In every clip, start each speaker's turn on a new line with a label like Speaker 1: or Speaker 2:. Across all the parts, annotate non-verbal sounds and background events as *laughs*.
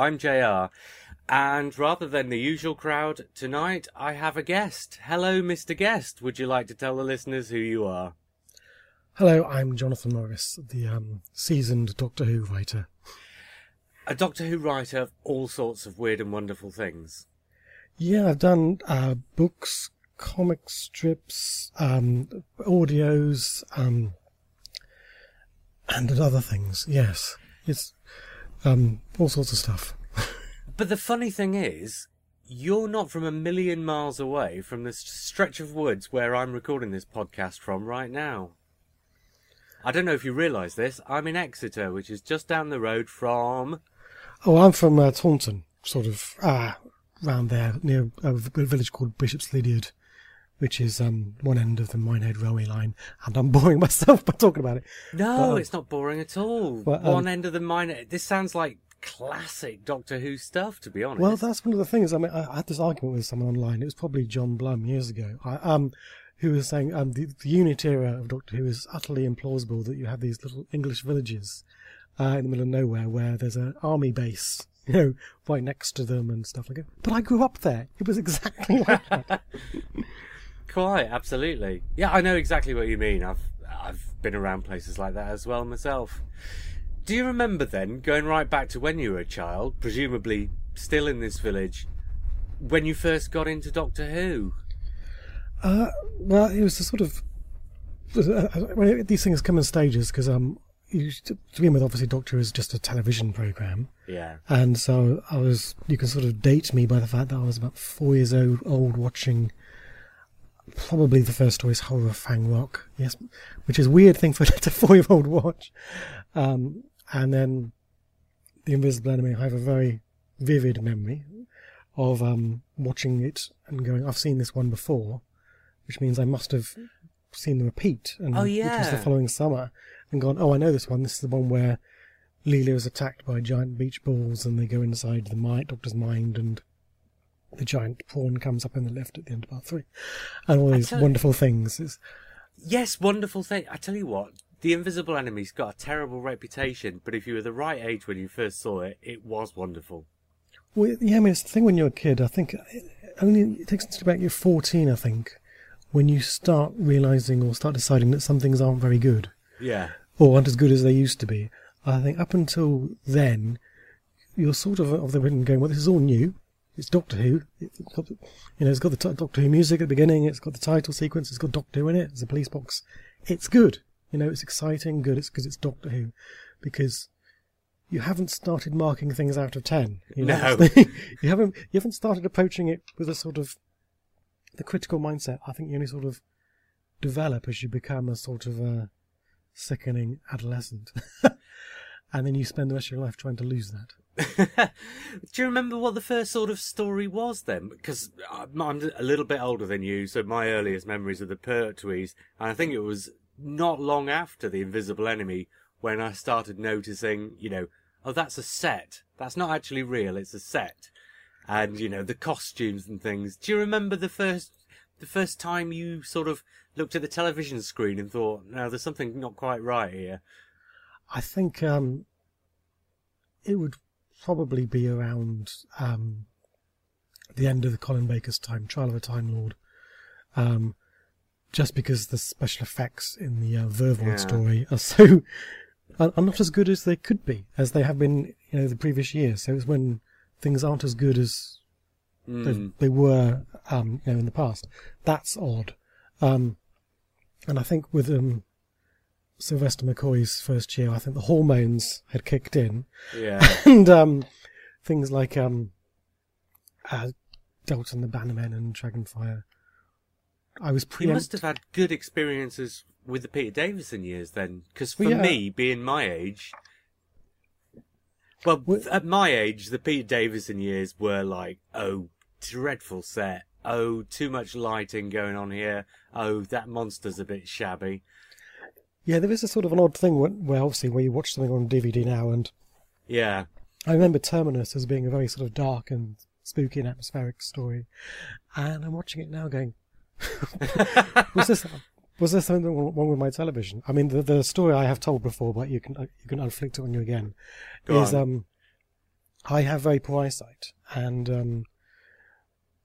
Speaker 1: I'm JR, and rather than the usual crowd, tonight I have a guest. Hello, Mr. Guest. Would you like to tell the listeners who you are?
Speaker 2: Hello, I'm Jonathan Morris, the um, seasoned Doctor Who writer.
Speaker 1: A Doctor Who writer of all sorts of weird and wonderful things.
Speaker 2: Yeah, I've done uh, books, comic strips, um, audios, um, and other things. Yes, it's um, all sorts of stuff. *laughs*
Speaker 1: But the funny thing is, you're not from a million miles away from this stretch of woods where I'm recording this podcast from right now. I don't know if you realise this, I'm in Exeter, which is just down the road from.
Speaker 2: Oh, I'm from uh, Taunton, sort of uh, round there, near a village called Bishop's Lydiard, which is um, one end of the Minehead railway line. And I'm *laughs* boring myself by talking about it.
Speaker 1: No,
Speaker 2: But, um,
Speaker 1: it's not boring at all.
Speaker 2: but, um,
Speaker 1: One end of the mine. This sounds like classic Doctor Who stuff, to be honest.
Speaker 2: Well, that's one of the things. I mean, I I had this argument with someone online. It was probably Jon Blum years ago, I, um, who was saying um, the, the unit era of Doctor Who is utterly implausible. That you have these little English villages uh, in the middle of nowhere where there's an army base, *laughs* you know, right next to them and stuff like that. But I grew up there. It was exactly like that. *laughs*
Speaker 1: Quite, absolutely. Yeah, I know exactly what you mean. I've I've been around places like that as well myself. Do you remember then, going right back to when you were a child, presumably still in this village, when you first got into Doctor Who?
Speaker 2: Uh, well, it was a sort of *laughs* uh, these things come in stages because um, you, to begin with, obviously, Doctor is just a television program.
Speaker 1: Yeah.
Speaker 2: And so I was, you can sort of date me by the fact that I was about four years old, old watching probably the first story is Horror of Fang Rock, yes, which is a weird thing for *laughs* a four year old watch. Um, and then The Invisible Enemy, I have a very vivid memory of um, watching it and going, I've seen this one before, which means I must have seen the repeat, and
Speaker 1: Oh,
Speaker 2: which was the following summer, and gone, oh, I know this one. This is the one where Leela is attacked by giant beach balls, and they go inside the mind, Doctor's mind, and the giant prawn comes up in the lift at the end of part three, and all these wonderful things. It's,
Speaker 1: Yes, wonderful thing. I tell you what, The Invisible Enemy's got a terrible reputation, but if you were the right age when you first saw it, it was wonderful.
Speaker 2: well, yeah, I mean, it's the thing when you're a kid. I think it only it takes until about you're 14, I think, when you start realizing or start deciding that some things aren't very good.
Speaker 1: Yeah.
Speaker 2: or aren't as good as they used to be. I think up until then, you're sort of of the written going, well, this is all new. It's Doctor Who. It's got, you know, it's got the t- Doctor Who music at the beginning. It's got the title sequence. It's got Doctor Who in it. It's a police box. It's good. You know, it's exciting. Good. It's because it's Doctor Who. Because you haven't started marking things out of ten. You know?
Speaker 1: No. *laughs*
Speaker 2: you haven't. You haven't started approaching it with a sort of the critical mindset. I think you only sort of develop as you become a sort of a sickening adolescent. *laughs* and then you spend the rest of your life trying to lose that. *laughs*
Speaker 1: Do you remember what the first sort of story was then? Because I'm a little bit older than you, so my earliest memories are the Pertwees, and I think it was not long after the Invisible Enemy when I started noticing, you know, oh, that's a set. That's not actually real. It's a set, and you know the costumes and things. Do you remember the first the first time you sort of looked at the television screen and thought, no, there's something not quite right here?
Speaker 2: I think um, it would probably be around um, the end of the Colin Baker's time, Trial of a Time Lord. Um, just because the special effects in the uh, Vervoid
Speaker 1: Yeah.
Speaker 2: story are so are, are not as good as they could be, as they have been, you know, the previous years. So it's when things aren't as good as they,
Speaker 1: Mm.
Speaker 2: they were, um, you know, in the past. That's odd. Um, and I think with um, Sylvester McCoy's first year, I think the hormones had kicked in,
Speaker 1: Yeah. *laughs*
Speaker 2: and um, things like um, uh, Delta and the Bannermen and Dragonfire. I was
Speaker 1: pre.
Speaker 2: You
Speaker 1: must have had good experiences with the Peter Davison years then, because for
Speaker 2: Well, yeah.
Speaker 1: me, being my age, well,
Speaker 2: Well-
Speaker 1: at my age, the Peter Davison years were like, oh, dreadful set. Oh, too much lighting going on here. Oh, that monster's a bit shabby.
Speaker 2: Yeah, there is a sort of an odd thing where, where obviously where you watch something on DVD now, and
Speaker 1: Yeah.
Speaker 2: I remember Terminus as being a very sort of dark and spooky and atmospheric story, and I'm watching it now going, *laughs* was this was there something wrong with my television? I mean, the the story I have told before, but you can you can inflict it on you again.
Speaker 1: Go
Speaker 2: is
Speaker 1: on.
Speaker 2: um, I have very poor eyesight, and um,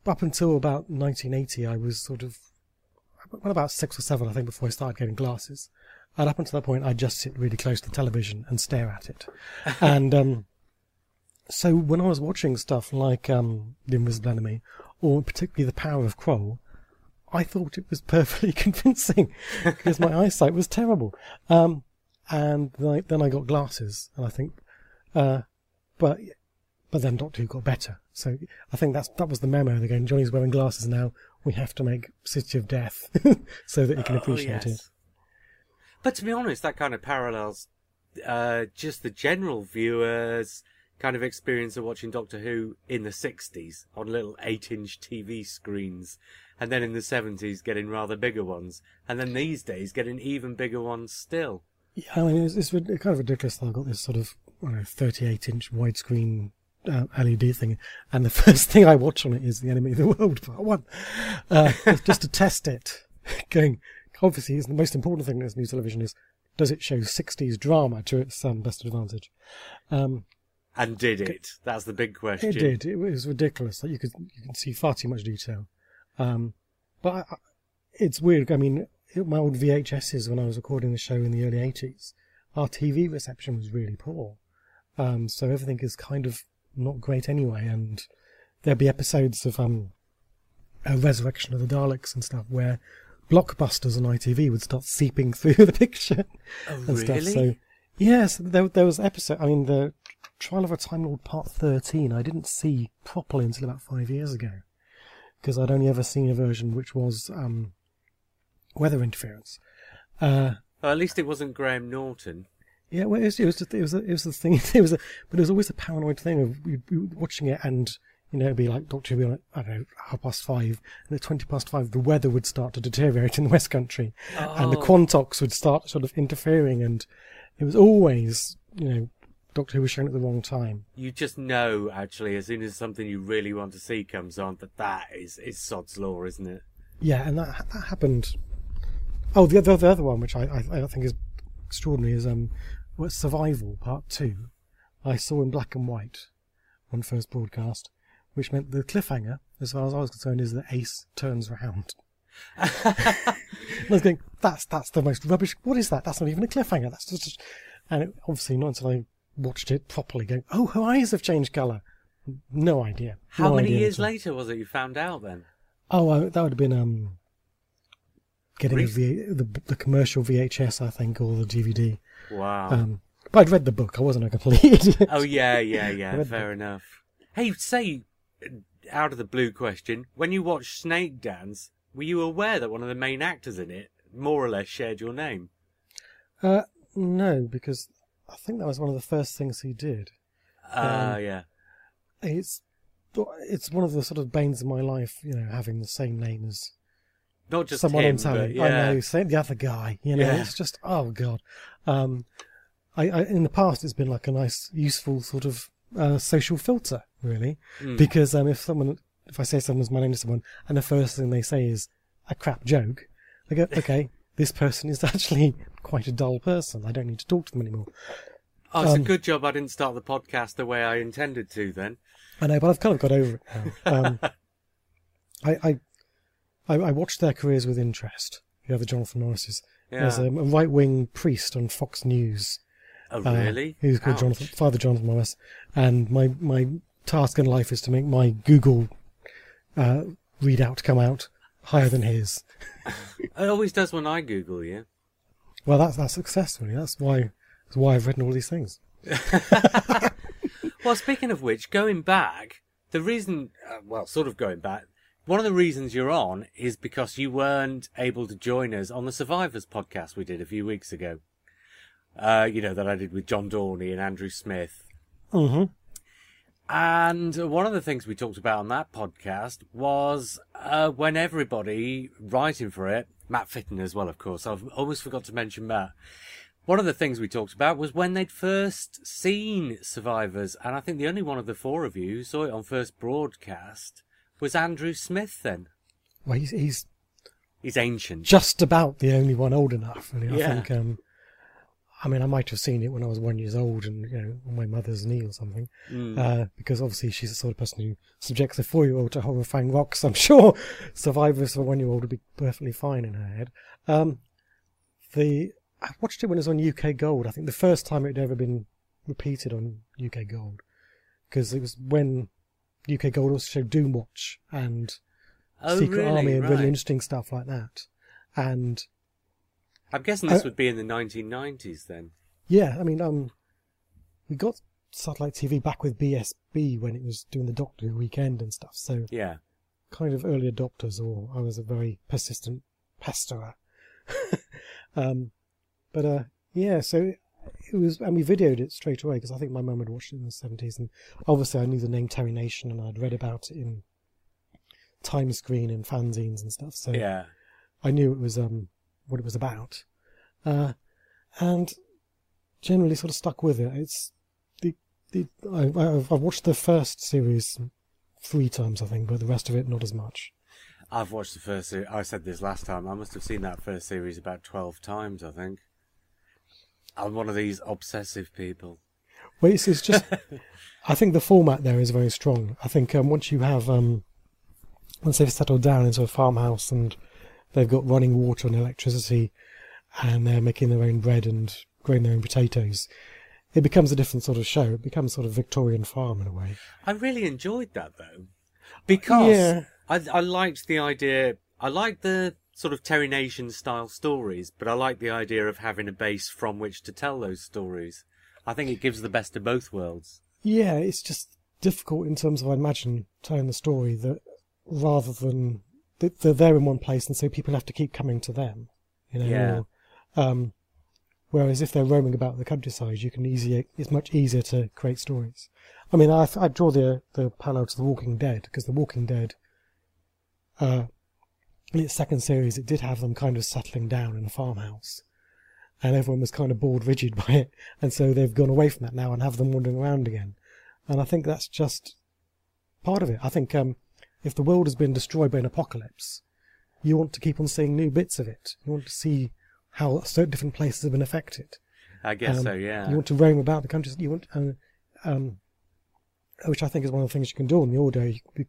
Speaker 2: up until about 1980, I was sort of well, about six or seven, I think, before I started getting glasses. And up until that point, I'd just sit really close to the television and stare at it. *laughs* and um, so when I was watching stuff like um, The Invisible Enemy, or particularly The Power of Kroll, I thought it was *laughs* perfectly convincing *laughs* because my eyesight was terrible. Um, and then I, then I got glasses, and I think, uh, but but then Doctor Who got better. So I think that's that was the memo. They're going, Johnny's wearing glasses now. We have to make City of Death so that he can
Speaker 1: Oh,
Speaker 2: appreciate it.
Speaker 1: But to be honest, that kind of parallels uh, just the general viewers kind of experience of watching Doctor Who in the 60s on little 8 inch TV screens, and then in the 70s getting rather bigger ones, and then these days getting even bigger ones still.
Speaker 2: Yeah, I mean, it's, it's kind of ridiculous that I've got this sort of I know, 38 inch widescreen uh, LED thing, and the *laughs* first thing I watch on it is The Enemy of the World Part 1, uh, *laughs* just to test it. *laughs* Going, obviously, the most important thing in this new television is does it show 60s drama to its um, best advantage? Um,
Speaker 1: And did it? That's the big question.
Speaker 2: It did. It was ridiculous. Like you could you can see far too much detail. Um, but I, I- it's weird. I mean, my old VHSs when I was recording the show in the early eighties, our TV reception was really poor. Um, so everything is kind of not great anyway. And there'd be episodes of um, a Resurrection of the Daleks and stuff where blockbusters on ITV would start seeping *laughs* through the picture
Speaker 1: Oh,
Speaker 2: and
Speaker 1: really?
Speaker 2: stuff. So yes, there there was episode. I mean, the Trial of a Time Lord Part Thirteen. I didn't see properly until about five years ago because I'd only ever seen a version which was um, weather interference. Uh,
Speaker 1: Well, at least it wasn't Graham Norton.
Speaker 2: yeah, well, it was, it was just, it was a, it was the thing. *laughs* It was a, but it was always a paranoid thing of watching it and. You know, it'd be like Doctor Who would be on I don't know, half past five, and at twenty past five, the weather would start to deteriorate in the *laughs* West Country, and the
Speaker 1: Oh.
Speaker 2: Quantocks would start sort of interfering, and it was always, you know, Doctor Who was shown at the wrong time.
Speaker 1: You just know, actually, as soon as something you really want to see comes on, that that is, is sod's law, isn't it?
Speaker 2: Yeah, and that that happened. Oh, the other the other one, which I I, I think is extraordinary, is um, what Survival Part Two. I saw in black and white on first broadcast, which meant the cliffhanger, as far as I was concerned, is that Ace turns round. *laughs* and I was going, that's that's the most rubbish. What is that? That's not even a cliffhanger. That's just, and it, obviously not until I watched it properly. Going, oh, her eyes have changed colour. No idea.
Speaker 1: How
Speaker 2: No
Speaker 1: many
Speaker 2: idea
Speaker 1: years later was it you found out then?
Speaker 2: Oh, uh, that would have been um, getting a
Speaker 1: Rec-
Speaker 2: v- the the commercial VHS, I think, or the DVD.
Speaker 1: Wow.
Speaker 2: Um, but I'd read the book. I wasn't a complete *laughs* idiot.
Speaker 1: oh, yeah, yeah, yeah, *laughs* fair enough. Hey, say, out of the blue question, when you watched Snake Dance, were you aware that one of the main actors in it more or less shared your name?
Speaker 2: Uh, no, because I think that was one of the first things he did.
Speaker 1: Ah,
Speaker 2: Um,
Speaker 1: yeah.
Speaker 2: It's it's one of the sort of banes of my life, you know, having the same name as
Speaker 1: Not just
Speaker 2: someone
Speaker 1: him,
Speaker 2: on telly.
Speaker 1: but yeah.
Speaker 2: I know, same the other guy. You know,
Speaker 1: Yeah.
Speaker 2: it's just oh god. Um, I, I in the past it's been like a nice, useful sort of uh, social filter, really,
Speaker 1: Mm.
Speaker 2: because um, if someone, if I say someone's my name to someone, and the first thing they say is a crap joke, I go, *laughs* okay, this person is *laughs* actually quite a dull person. I don't need to talk to them anymore.
Speaker 1: Oh, it's
Speaker 2: um,
Speaker 1: a good job I didn't start the podcast the way I intended to then.
Speaker 2: I know, but I've kind of got over it now. *laughs* Um, I, I, I, I watched their careers with interest. The other Jonathan Morris's. There's
Speaker 1: Yeah.
Speaker 2: um, a right wing priest on Fox News.
Speaker 1: Oh,
Speaker 2: uh,
Speaker 1: really?
Speaker 2: Who's called
Speaker 1: Ouch.
Speaker 2: Jonathan, Father Jonathan Morris. And my, my task in life is to make my Google uh, readout come out higher than his. *laughs*
Speaker 1: It always does when I Google you.
Speaker 2: Well, that's that's success, really. That's why that's why I've written all these things. *laughs* *laughs*
Speaker 1: Well, speaking of which, going back, the reason, uh, well, sort of going back, one of the reasons you're on is because you weren't able to join us on the Survivors podcast we did a few weeks ago. Uh, you know, that I did with John Dorney and Andrew Smith.
Speaker 2: Mm-hmm.
Speaker 1: And one of the things we talked about on that podcast was uh, when everybody writing for it, Matt Fitton as well, of course. I've almost forgot to mention Matt. One of the things we talked about was when they'd first seen Survivors, and I think the only one of the four of you who saw it on first broadcast was Andrew Smith. Then
Speaker 2: Well, he's, he's
Speaker 1: he's ancient.
Speaker 2: just about the only one old enough. Really. I
Speaker 1: Yeah.
Speaker 2: think. Um, I mean, I might have seen it when I was one years old and you know on my mother's knee or something,
Speaker 1: Mm.
Speaker 2: uh, because obviously she's the sort of person who subjects a four-year-old to horrifying rocks. I'm *laughs* sure Survivors for a one-year-old would be perfectly fine in her head. Um, the I watched it when it was on UK Gold. I think the first time it had ever been repeated on UK Gold, because it was when UK Gold also showed Doomwatch and
Speaker 1: oh,
Speaker 2: Secret
Speaker 1: really?
Speaker 2: Army and
Speaker 1: right.
Speaker 2: really interesting stuff like that. And
Speaker 1: I'm guessing this
Speaker 2: Uh,
Speaker 1: would be in the 1990s then.
Speaker 2: yeah, I mean, um, we got satellite TV back with BSB when it was doing the Doctor Who weekend and stuff. So
Speaker 1: Yeah.
Speaker 2: kind of early adopters, or I was a very persistent pesterer. *laughs* um, but uh, yeah, so it was, and we videoed it straight away because I think my mum had watched it in the seventies, and obviously I knew the name Terry Nation, and I'd read about it in Time Screen and fanzines and stuff. So
Speaker 1: Yeah.
Speaker 2: I knew it was um what it was about, uh, and generally sort of stuck with it. It's the the I, I've, I've watched the first series three times I think, but the rest of it not as much.
Speaker 1: I've watched the first series. I said this last time. I must have seen that first series about 12 times, I think. I'm one of these obsessive people.
Speaker 2: Well, it's, it's just *laughs* I think the format there is very strong. I think um, once you have um once they've settled down into a farmhouse and they've got running water and electricity, and they're making their own bread and growing their own potatoes. It becomes a different sort of show. It becomes sort of Victorian farm in a way.
Speaker 1: I really enjoyed that though, because
Speaker 2: Yeah.
Speaker 1: I, I liked the idea. I liked the sort of Terry Nation style stories, but I like the idea of having a base from which to tell those stories. I think it gives the best of both worlds.
Speaker 2: Yeah, it's just difficult in terms of, I imagine, telling the story that rather than they're there in one place and so people have to keep coming to them. You know,
Speaker 1: Yeah.
Speaker 2: or, um, whereas if they're roaming about the countryside, you can easier, it's much easier to create stories. I mean, I, I draw the, the parallel to The Walking Dead because The Walking Dead, uh, in its second series, it did have them kind of settling down in a farmhouse. And everyone was kind of bored *laughs* rigid by it. And so they've gone away from that now and have them wandering around again. And I think that's just part of it. I think um, if the world has been destroyed by an apocalypse, you want to keep on seeing new bits of it. You want to see how certain different places have been affected.
Speaker 1: I guess
Speaker 2: Um,
Speaker 1: so. Yeah.
Speaker 2: You want to roam about the country. You want, uh, um, which I think is one of the things you can do on the audio. You, you-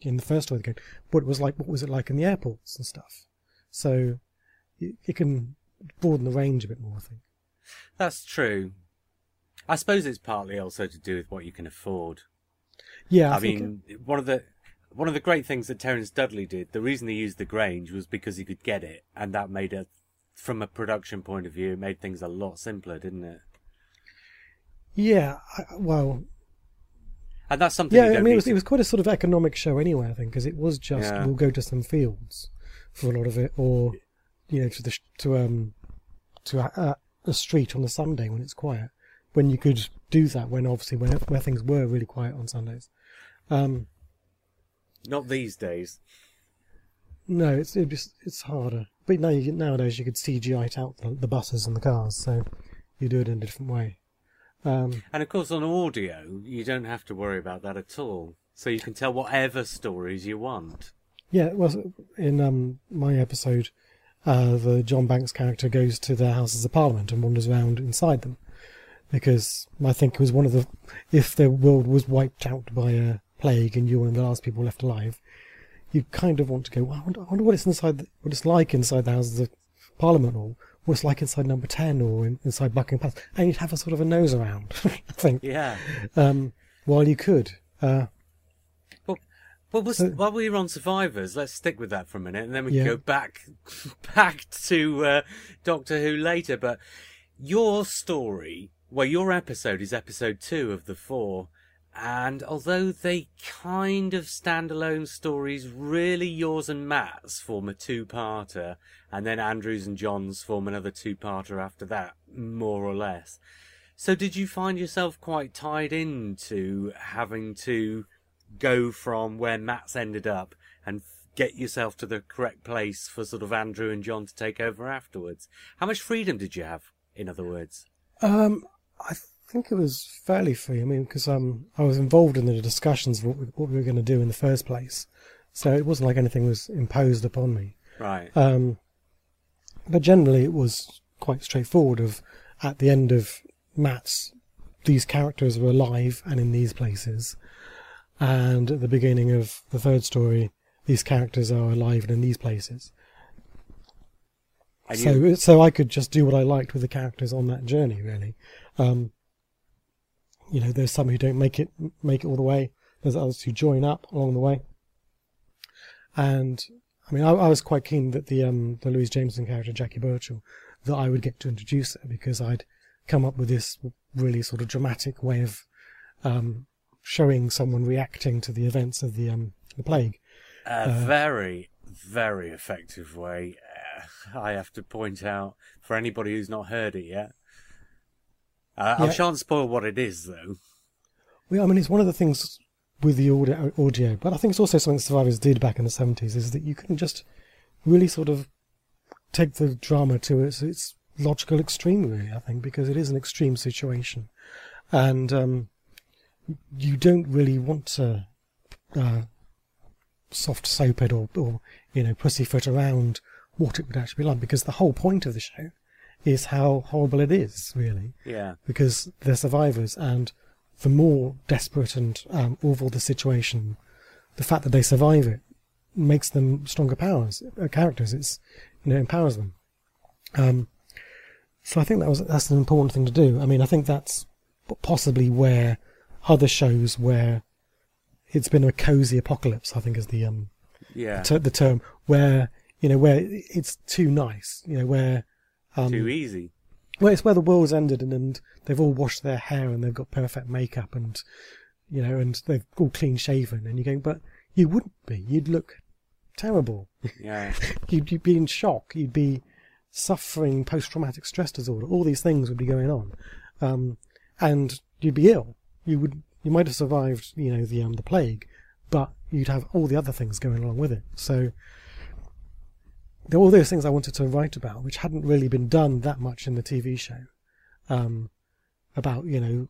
Speaker 2: in the first story, again, what it was like. What was it like in the airports and stuff? So you, you can broaden the range a bit more. I think.
Speaker 1: That's true. I suppose it's partly also to do with what you can afford.
Speaker 2: Yeah, I,
Speaker 1: I, mean, one of the one of the great things that Terence Dudley did, the reason he used the Grange was because he could get it, and that made it, from a production point of view, it made things a lot simpler, didn't it?
Speaker 2: yeah. I, well,
Speaker 1: And that's something.
Speaker 2: yeah. I mean, it was,
Speaker 1: to-
Speaker 2: it was quite a sort of economic show anyway. I think because it was just
Speaker 1: Yeah.
Speaker 2: we'll go to some fields for a lot of it, or you know, to the to um to a, a, a street on a Sunday when it's quiet. When you could do that, when obviously when where things were really quiet on Sundays. Um,
Speaker 1: not these days.
Speaker 2: no, it's it just it's harder. But now you, nowadays you could CGI it out the, the buses and the cars, so you do it in a different way. Um,
Speaker 1: And of course, on audio, you don't have to worry about that at all. So you can tell whatever stories you want.
Speaker 2: Yeah, well, in um, my episode, uh, the John Banks character goes to the Houses of Parliament and wanders around inside them, because I think it was one of the if the world was wiped out by a plague and you were one of the last people left alive, you kind of want to go. "Well, I wonder, I wonder what it's inside, the, what it's like inside the Houses of Parliament, or what it's like inside Number Ten, or in, inside Buckingham Palace, and you'd have a sort of a nose around. *laughs* I think,
Speaker 1: Yeah.
Speaker 2: um, while you could. Uh,
Speaker 1: Well, we'll
Speaker 2: So-
Speaker 1: while we were on Survivors, let's stick with that for a minute, and then we can go back *laughs* back to uh, Doctor Who later. But your story, well, your episode is episode two of the four, And although they kind of standalone stories, really yours and Matt's form a two-parter, and then Andrews and John's form another two-parter after that, more or less. So did you find yourself quite tied into having to go from where Matt's ended up and get yourself to the correct place for sort of Andrew and John to take over afterwards? How much freedom did you have, in other words?
Speaker 2: Um, I think it was fairly free. I mean, because um, I was involved in the discussions of what we, what we were going to do in the first place, so it wasn't like anything was imposed upon me.
Speaker 1: Right.
Speaker 2: Um, but generally, it was quite straightforward. Of at the end of Matt's, these characters were alive and in these places, and at the beginning of the third story, these characters are alive and in these places.
Speaker 1: And
Speaker 2: so,
Speaker 1: you-
Speaker 2: so I could just do what I liked with the characters on that journey. Really, um, you know, there's some who don't make it make it all the way. There's others who join up along the way. And I mean, I, I was quite keen that the um, the Louise Jameson character Jackie Birchall that I would get to introduce her because I'd come up with this really sort of dramatic way of um, showing someone reacting to the events of the um, the plague.
Speaker 1: A very, very effective way. Uh, I have to point out for anybody who's not heard it yet. Uh, I shan't spoil what it is, though.
Speaker 2: Well, I mean, it's one of the things with the audio, audio, but I think it's also something survivors did back in the 70s is that you can just really sort of take the drama to its, its logical extreme, really, I think, because it is an extreme situation. And um, you don't really want to uh, soft soap it or, or, you know, pussyfoot around what it would actually be like, because the whole point of the show is how horrible it is, really
Speaker 1: Yeah.
Speaker 2: because they're survivors, and the more desperate and um, awful the situation, the fact that they survive it makes them stronger powers, uh, characters. It's you know empowers them. Um, so I think that was that's an important thing to do. I mean, I think that's possibly where other shows where it's been a cozy apocalypse. I think is the um
Speaker 1: Yeah.
Speaker 2: ter- the term where you know where it's too nice. You know where um,
Speaker 1: Too easy.
Speaker 2: well, it's where the world's ended and, and they've all washed their hair and they've got perfect makeup and, you know, and they're all clean shaven. And you're going, but you wouldn't be. You'd look terrible.
Speaker 1: Yeah. *laughs*
Speaker 2: You'd, you'd be in shock. You'd be suffering post traumatic stress disorder. All these things would be going on. Um, and you'd be ill. You would, you might have survived, you know, the, um, the plague, but you'd have all the other things going along with it. So, there were all those things I wanted to write about, which hadn't really been done that much in the TV show. Um, about you know,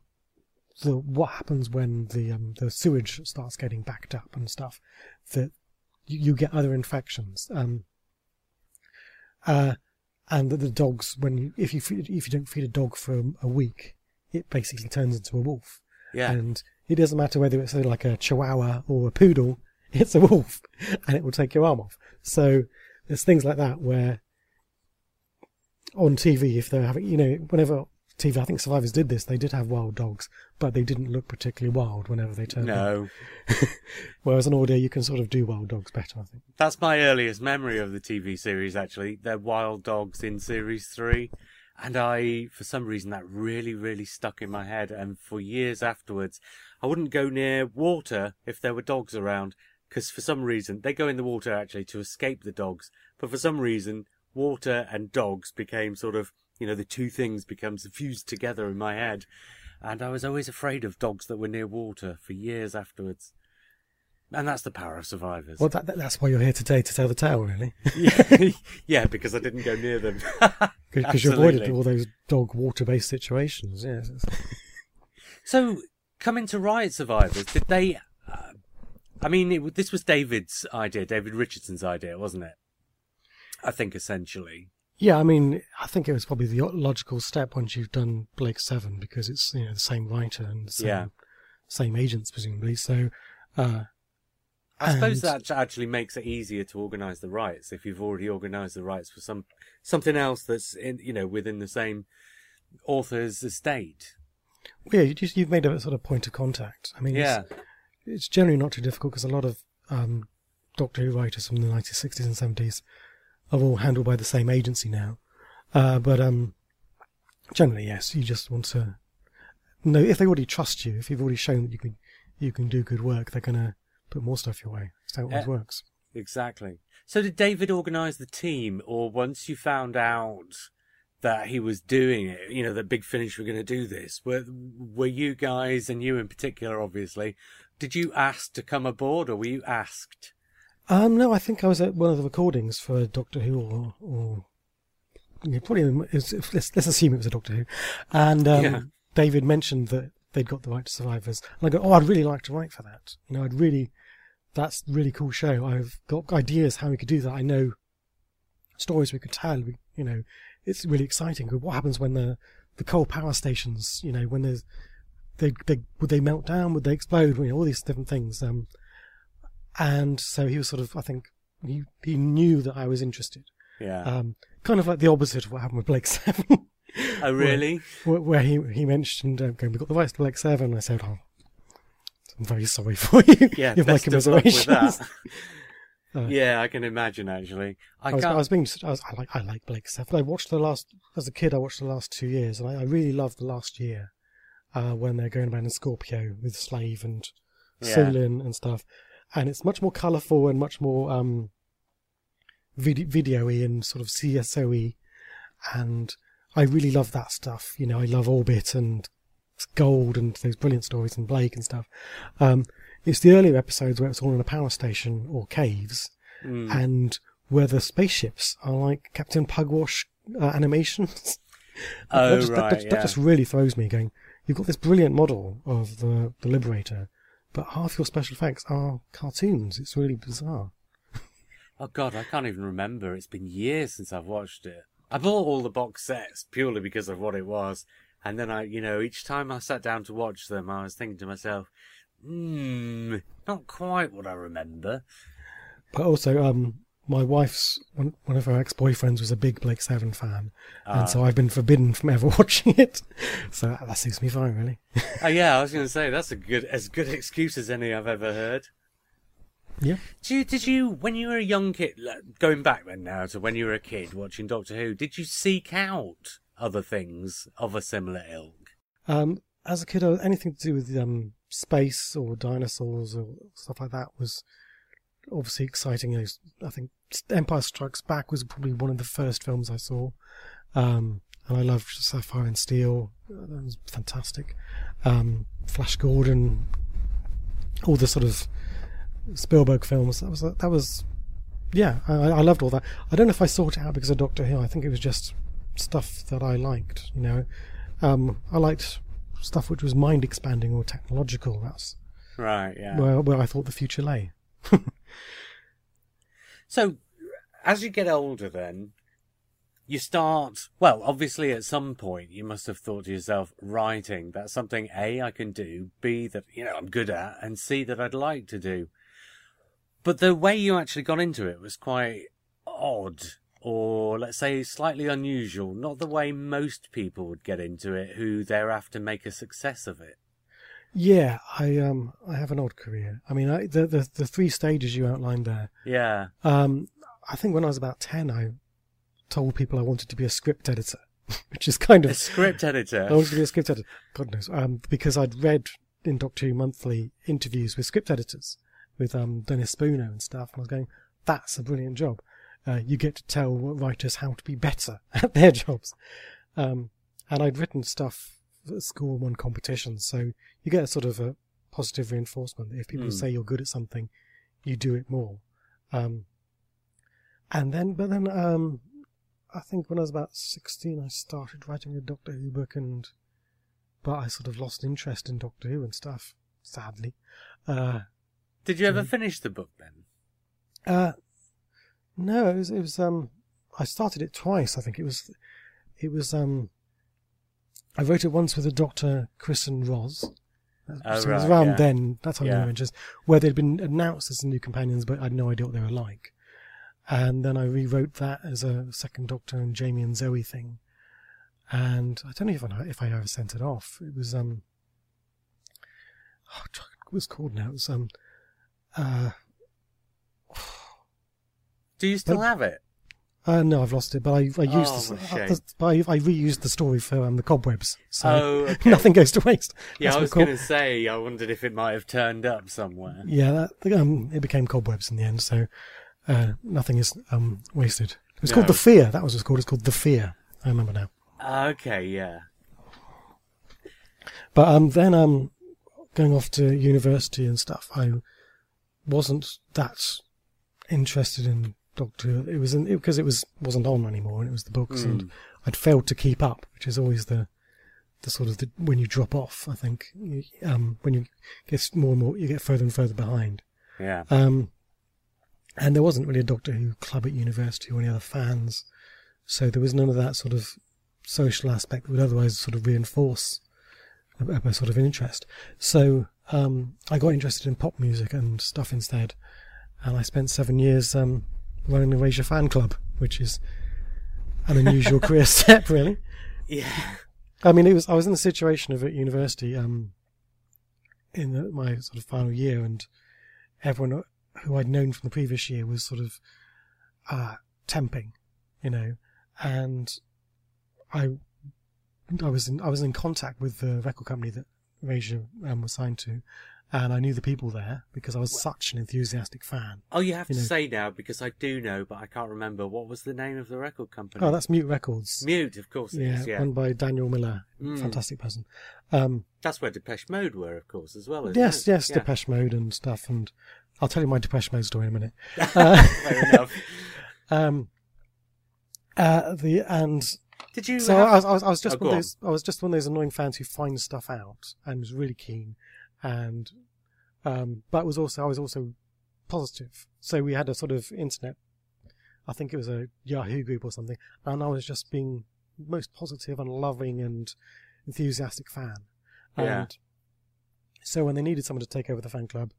Speaker 2: the what happens when the um, the sewage starts getting backed up and stuff. That you, you get other infections. Um, uh, and that the dogs, when you, if you feed, if you don't feed a dog for a week, it basically turns into a wolf.
Speaker 1: Yeah.
Speaker 2: And it doesn't matter whether it's like a chihuahua or a poodle, it's a wolf, *laughs* and it will take your arm off. So there's things like that where on TV, if they're having, you know, whenever TV, I think Survivors did this, they did have wild dogs, but they didn't look particularly wild whenever they turned up.
Speaker 1: No. *laughs*
Speaker 2: Whereas on audio, you can sort of do wild dogs better, I think.
Speaker 1: That's my earliest memory of the TV series, actually. They're wild dogs in series three. And I, for some reason, that really, really stuck in my head. And for years afterwards, I wouldn't go near water if there were dogs around. Because for some reason, they go in the water actually to escape the dogs. But for some reason, water and dogs became sort of, you know, the two things become fused together in my head. And I was always afraid of dogs that were near water for years afterwards. And that's the power of survivors.
Speaker 2: Well, that, that- that's why you're here today to tell the tale, really. *laughs*
Speaker 1: yeah, *laughs* yeah, because I didn't go near them. *laughs*
Speaker 2: Because you avoided all those dog water based situations, yes.
Speaker 1: So, coming to Riot Survivors, did they? I mean, it, this was David's idea, David Richardson's idea, wasn't it? I think essentially.
Speaker 2: Yeah, I mean, I think it was probably the logical step once you've done Blake Seven because it's you know the same writer and the same,
Speaker 1: Yeah.
Speaker 2: same agents presumably. So, uh,
Speaker 1: I suppose that actually makes it easier to organise the rights if you've already organised the rights for some something else that's in, you know, within the same author's estate.
Speaker 2: yeah, you just, you've made a sort of point of contact. I mean,
Speaker 1: Yeah,
Speaker 2: it's, it's generally not too difficult because a lot of um, Doctor Who writers from the 1960s and 70s are all handled by the same agency now. Uh, but um, generally, yes, you just want to know if they already trust you, if you've already shown that you can you can do good work, they're going to put more stuff your way. That's how it always works.
Speaker 1: Exactly. So did David organise the team, or once you found out that he was doing it, you know, that Big Finish were going to do this, were were you guys and you in particular, obviously, did you ask to come aboard, or were you asked?
Speaker 2: Um, no, I think I was at one of the recordings for Doctor Who, or, or yeah, probably it's, let's, let's assume it was a Doctor Who, and um,
Speaker 1: Yeah.
Speaker 2: David mentioned that they'd got the right to survivors, and I go, oh, I'd really like to write for that. You know, I'd really, that's a really cool show. I've got ideas how we could do that. I know stories we could tell. We, you know, it's really exciting. What happens when the the coal power stations, you know, when there's they they would they melt down? Would they explode? You know, all these different things. Um, and so he was sort of, I think, he he knew that I was interested.
Speaker 1: Yeah.
Speaker 2: Um, kind of like the opposite of what happened with Blake *laughs* Seven,
Speaker 1: oh, really?
Speaker 2: where, where he he mentioned, uh, going, "We got the rights to Blake Seven. And I said, "Oh, I'm very sorry *laughs* for you.
Speaker 1: Yeah.
Speaker 2: you
Speaker 1: best of luck with that. *laughs*
Speaker 2: Uh,
Speaker 1: yeah, I can imagine. Actually, I
Speaker 2: I was,
Speaker 1: can't.
Speaker 2: I was being, I, was, I like, I like Blake Seven. I watched the last, as a kid, I watched the last two years, and I, I really loved the last year, uh, when they're going around in Scorpio with Slave and
Speaker 1: Yeah.
Speaker 2: Soolin and stuff, and it's much more colourful and much more um, vid- video-y and sort of CSO-y, and I really love that stuff. You know, I love Orbit and Gold and those brilliant stories and Blake and stuff. Um, it's the earlier episodes where it's all in a power station or caves,
Speaker 1: Mm.
Speaker 2: and where the spaceships are like Captain Pugwash uh, animations. *laughs*
Speaker 1: oh,
Speaker 2: that, just,
Speaker 1: right.
Speaker 2: that, that,
Speaker 1: yeah.
Speaker 2: that just really throws me. Going, you've got this brilliant model of the the Liberator, but half your special effects are cartoons. It's really bizarre. *laughs*
Speaker 1: Oh God, I can't even remember. It's been years since I've watched it. I bought all the box sets purely because of what it was, and then I, you know, each time I sat down to watch them, I was thinking to myself, "Hmm, not quite what I remember."
Speaker 2: But also, um, my wife's one, one of her ex boyfriends was a big Blake Seven fan,
Speaker 1: Ah.
Speaker 2: and so I've been forbidden from ever *laughs* watching it. So that, that suits me fine, really.
Speaker 1: Oh yeah, I was *laughs* going to say that's a good, as good excuse as any I've ever heard.
Speaker 2: Yeah.
Speaker 1: Did you, did you, when you were a young kid, going back then now to when you were a kid watching Doctor Who, did you seek out other things of a similar ilk?
Speaker 2: Um, as a kid, uh, anything to do with um, space or dinosaurs or stuff like that was obviously exciting. I think Empire Strikes Back was probably one of the first films I saw, um, and I loved Sapphire and Steel. Uh, That was fantastic. Um, Flash Gordon, all the sort of Spielberg films. That was that was, yeah, I, I loved all that. I don't know if I sought it out because of Doctor Who. I think it was just stuff that I liked. You know, um, I liked stuff which was mind expanding or technological. That's
Speaker 1: Right, yeah.
Speaker 2: where where I thought the future lay. *laughs*
Speaker 1: So, as you get older, then you start. Well, obviously, at some point, you must have thought to yourself, writing that's something A I can do, B that you know I'm good at, and C that I'd like to do. But the way you actually got into it was quite odd, or let's say slightly unusual. Not the way most people would get into it, who thereafter make a success of it.
Speaker 2: Yeah, I um I have an odd career. I mean, I, the the the three stages you outlined there.
Speaker 1: Yeah.
Speaker 2: Um, I think when I was about ten, I told people I wanted to be a script editor, *laughs* which is kind
Speaker 1: A
Speaker 2: of
Speaker 1: script editor.
Speaker 2: I wanted to be a script editor. God knows, um, because I'd read in Doctor Who Monthly interviews with script editors, with um Dennis Spooner and stuff, and I was going, that's a brilliant job. Uh, you get to tell writers how to be better *laughs* at their jobs. Um, and I'd written stuff school and won competitions, so you get a sort of a positive reinforcement. If people
Speaker 1: Hmm.
Speaker 2: say you're good at something, you do it more. Um, and then, but then, um, I think when I was about 16, I started writing a Doctor Who book, and but I sort of lost interest in Doctor Who and stuff, sadly. Uh,
Speaker 1: Did you ever finish the book then?
Speaker 2: uh, no, it was, it was, um, I started it twice, I think. It was, it was, um, I wrote it once with a Doctor, Chris and Roz.
Speaker 1: Oh,
Speaker 2: so it was around
Speaker 1: yeah.
Speaker 2: then, that time
Speaker 1: Yeah.
Speaker 2: just where they'd been announced as the new companions, but I had no idea what they were like. And then I rewrote that as a second Doctor and Jamie and Zoe thing. And I don't know if I, if I ever sent it off. It was, um, oh, what was called now? It was, um, uh, *sighs*
Speaker 1: Do you still
Speaker 2: Well-
Speaker 1: have it?
Speaker 2: Uh, no, I've lost it, but I, I used
Speaker 1: Oh,
Speaker 2: the, uh, I, I reused the story for um, the cobwebs, so
Speaker 1: Oh, *laughs* okay.
Speaker 2: nothing goes to waste.
Speaker 1: Yeah,
Speaker 2: That's
Speaker 1: I was going to say. I wondered if it might have turned up somewhere.
Speaker 2: Yeah, that, um, it became cobwebs in the end, so uh, nothing is um, wasted. It was called the Fear. That was what it's called. It's called the Fear. I remember now.
Speaker 1: Okay, yeah.
Speaker 2: But um, then um, going off to university and stuff, I wasn't that interested in Doctor. Who. It was in, it, because it was wasn't on anymore, and it was the books, and I'd failed to keep up, which is always the the sort of the, when you drop off. I think um, when you get more and more, you get further and further behind.
Speaker 1: Yeah.
Speaker 2: Um, and there wasn't really a Doctor Who club at university or any other fans, so there was none of that sort of social aspect that would otherwise sort of reinforce a, a sort of interest. So um, I got interested in pop music and stuff instead, and I spent seven years um, running the Erasure fan club, which is an unusual *laughs* career step, really.
Speaker 1: Yeah.
Speaker 2: I mean, it was I was in the situation of at university, um, in the, my sort of final year, and everyone who I'd known from the previous year was sort of uh, temping, you know, and I I was in I was in contact with the record company that Erasure um, was signed to, and I knew the people there because I was such an enthusiastic fan.
Speaker 1: Oh, you have
Speaker 2: You
Speaker 1: to
Speaker 2: know.
Speaker 1: say now because I do know, but I can't remember. What was the name of the record company?
Speaker 2: Oh, that's Mute Records.
Speaker 1: Mute, of course. It
Speaker 2: yeah,
Speaker 1: is, yeah.
Speaker 2: run by Daniel Miller,
Speaker 1: Mm.
Speaker 2: fantastic person. Um,
Speaker 1: That's where Depeche Mode were, of course, as well. Isn't
Speaker 2: yes,
Speaker 1: it?
Speaker 2: yes,
Speaker 1: Yeah.
Speaker 2: Depeche Mode and stuff, and I'll tell you my Depeche Mode story in a minute. *laughs*
Speaker 1: Fair enough. *laughs*
Speaker 2: Um, uh, the and
Speaker 1: Did you?
Speaker 2: so
Speaker 1: have-
Speaker 2: I was, I was, I was just
Speaker 1: Oh,
Speaker 2: one of those, I was just one of those annoying fans who finds stuff out and was really keen, and um, but was also I was also positive. So we had a sort of internet, I think it was a Yahoo group or something, and I was just being most positive and loving and enthusiastic fan.
Speaker 1: Yeah.
Speaker 2: And so when they needed someone to take over the fan club,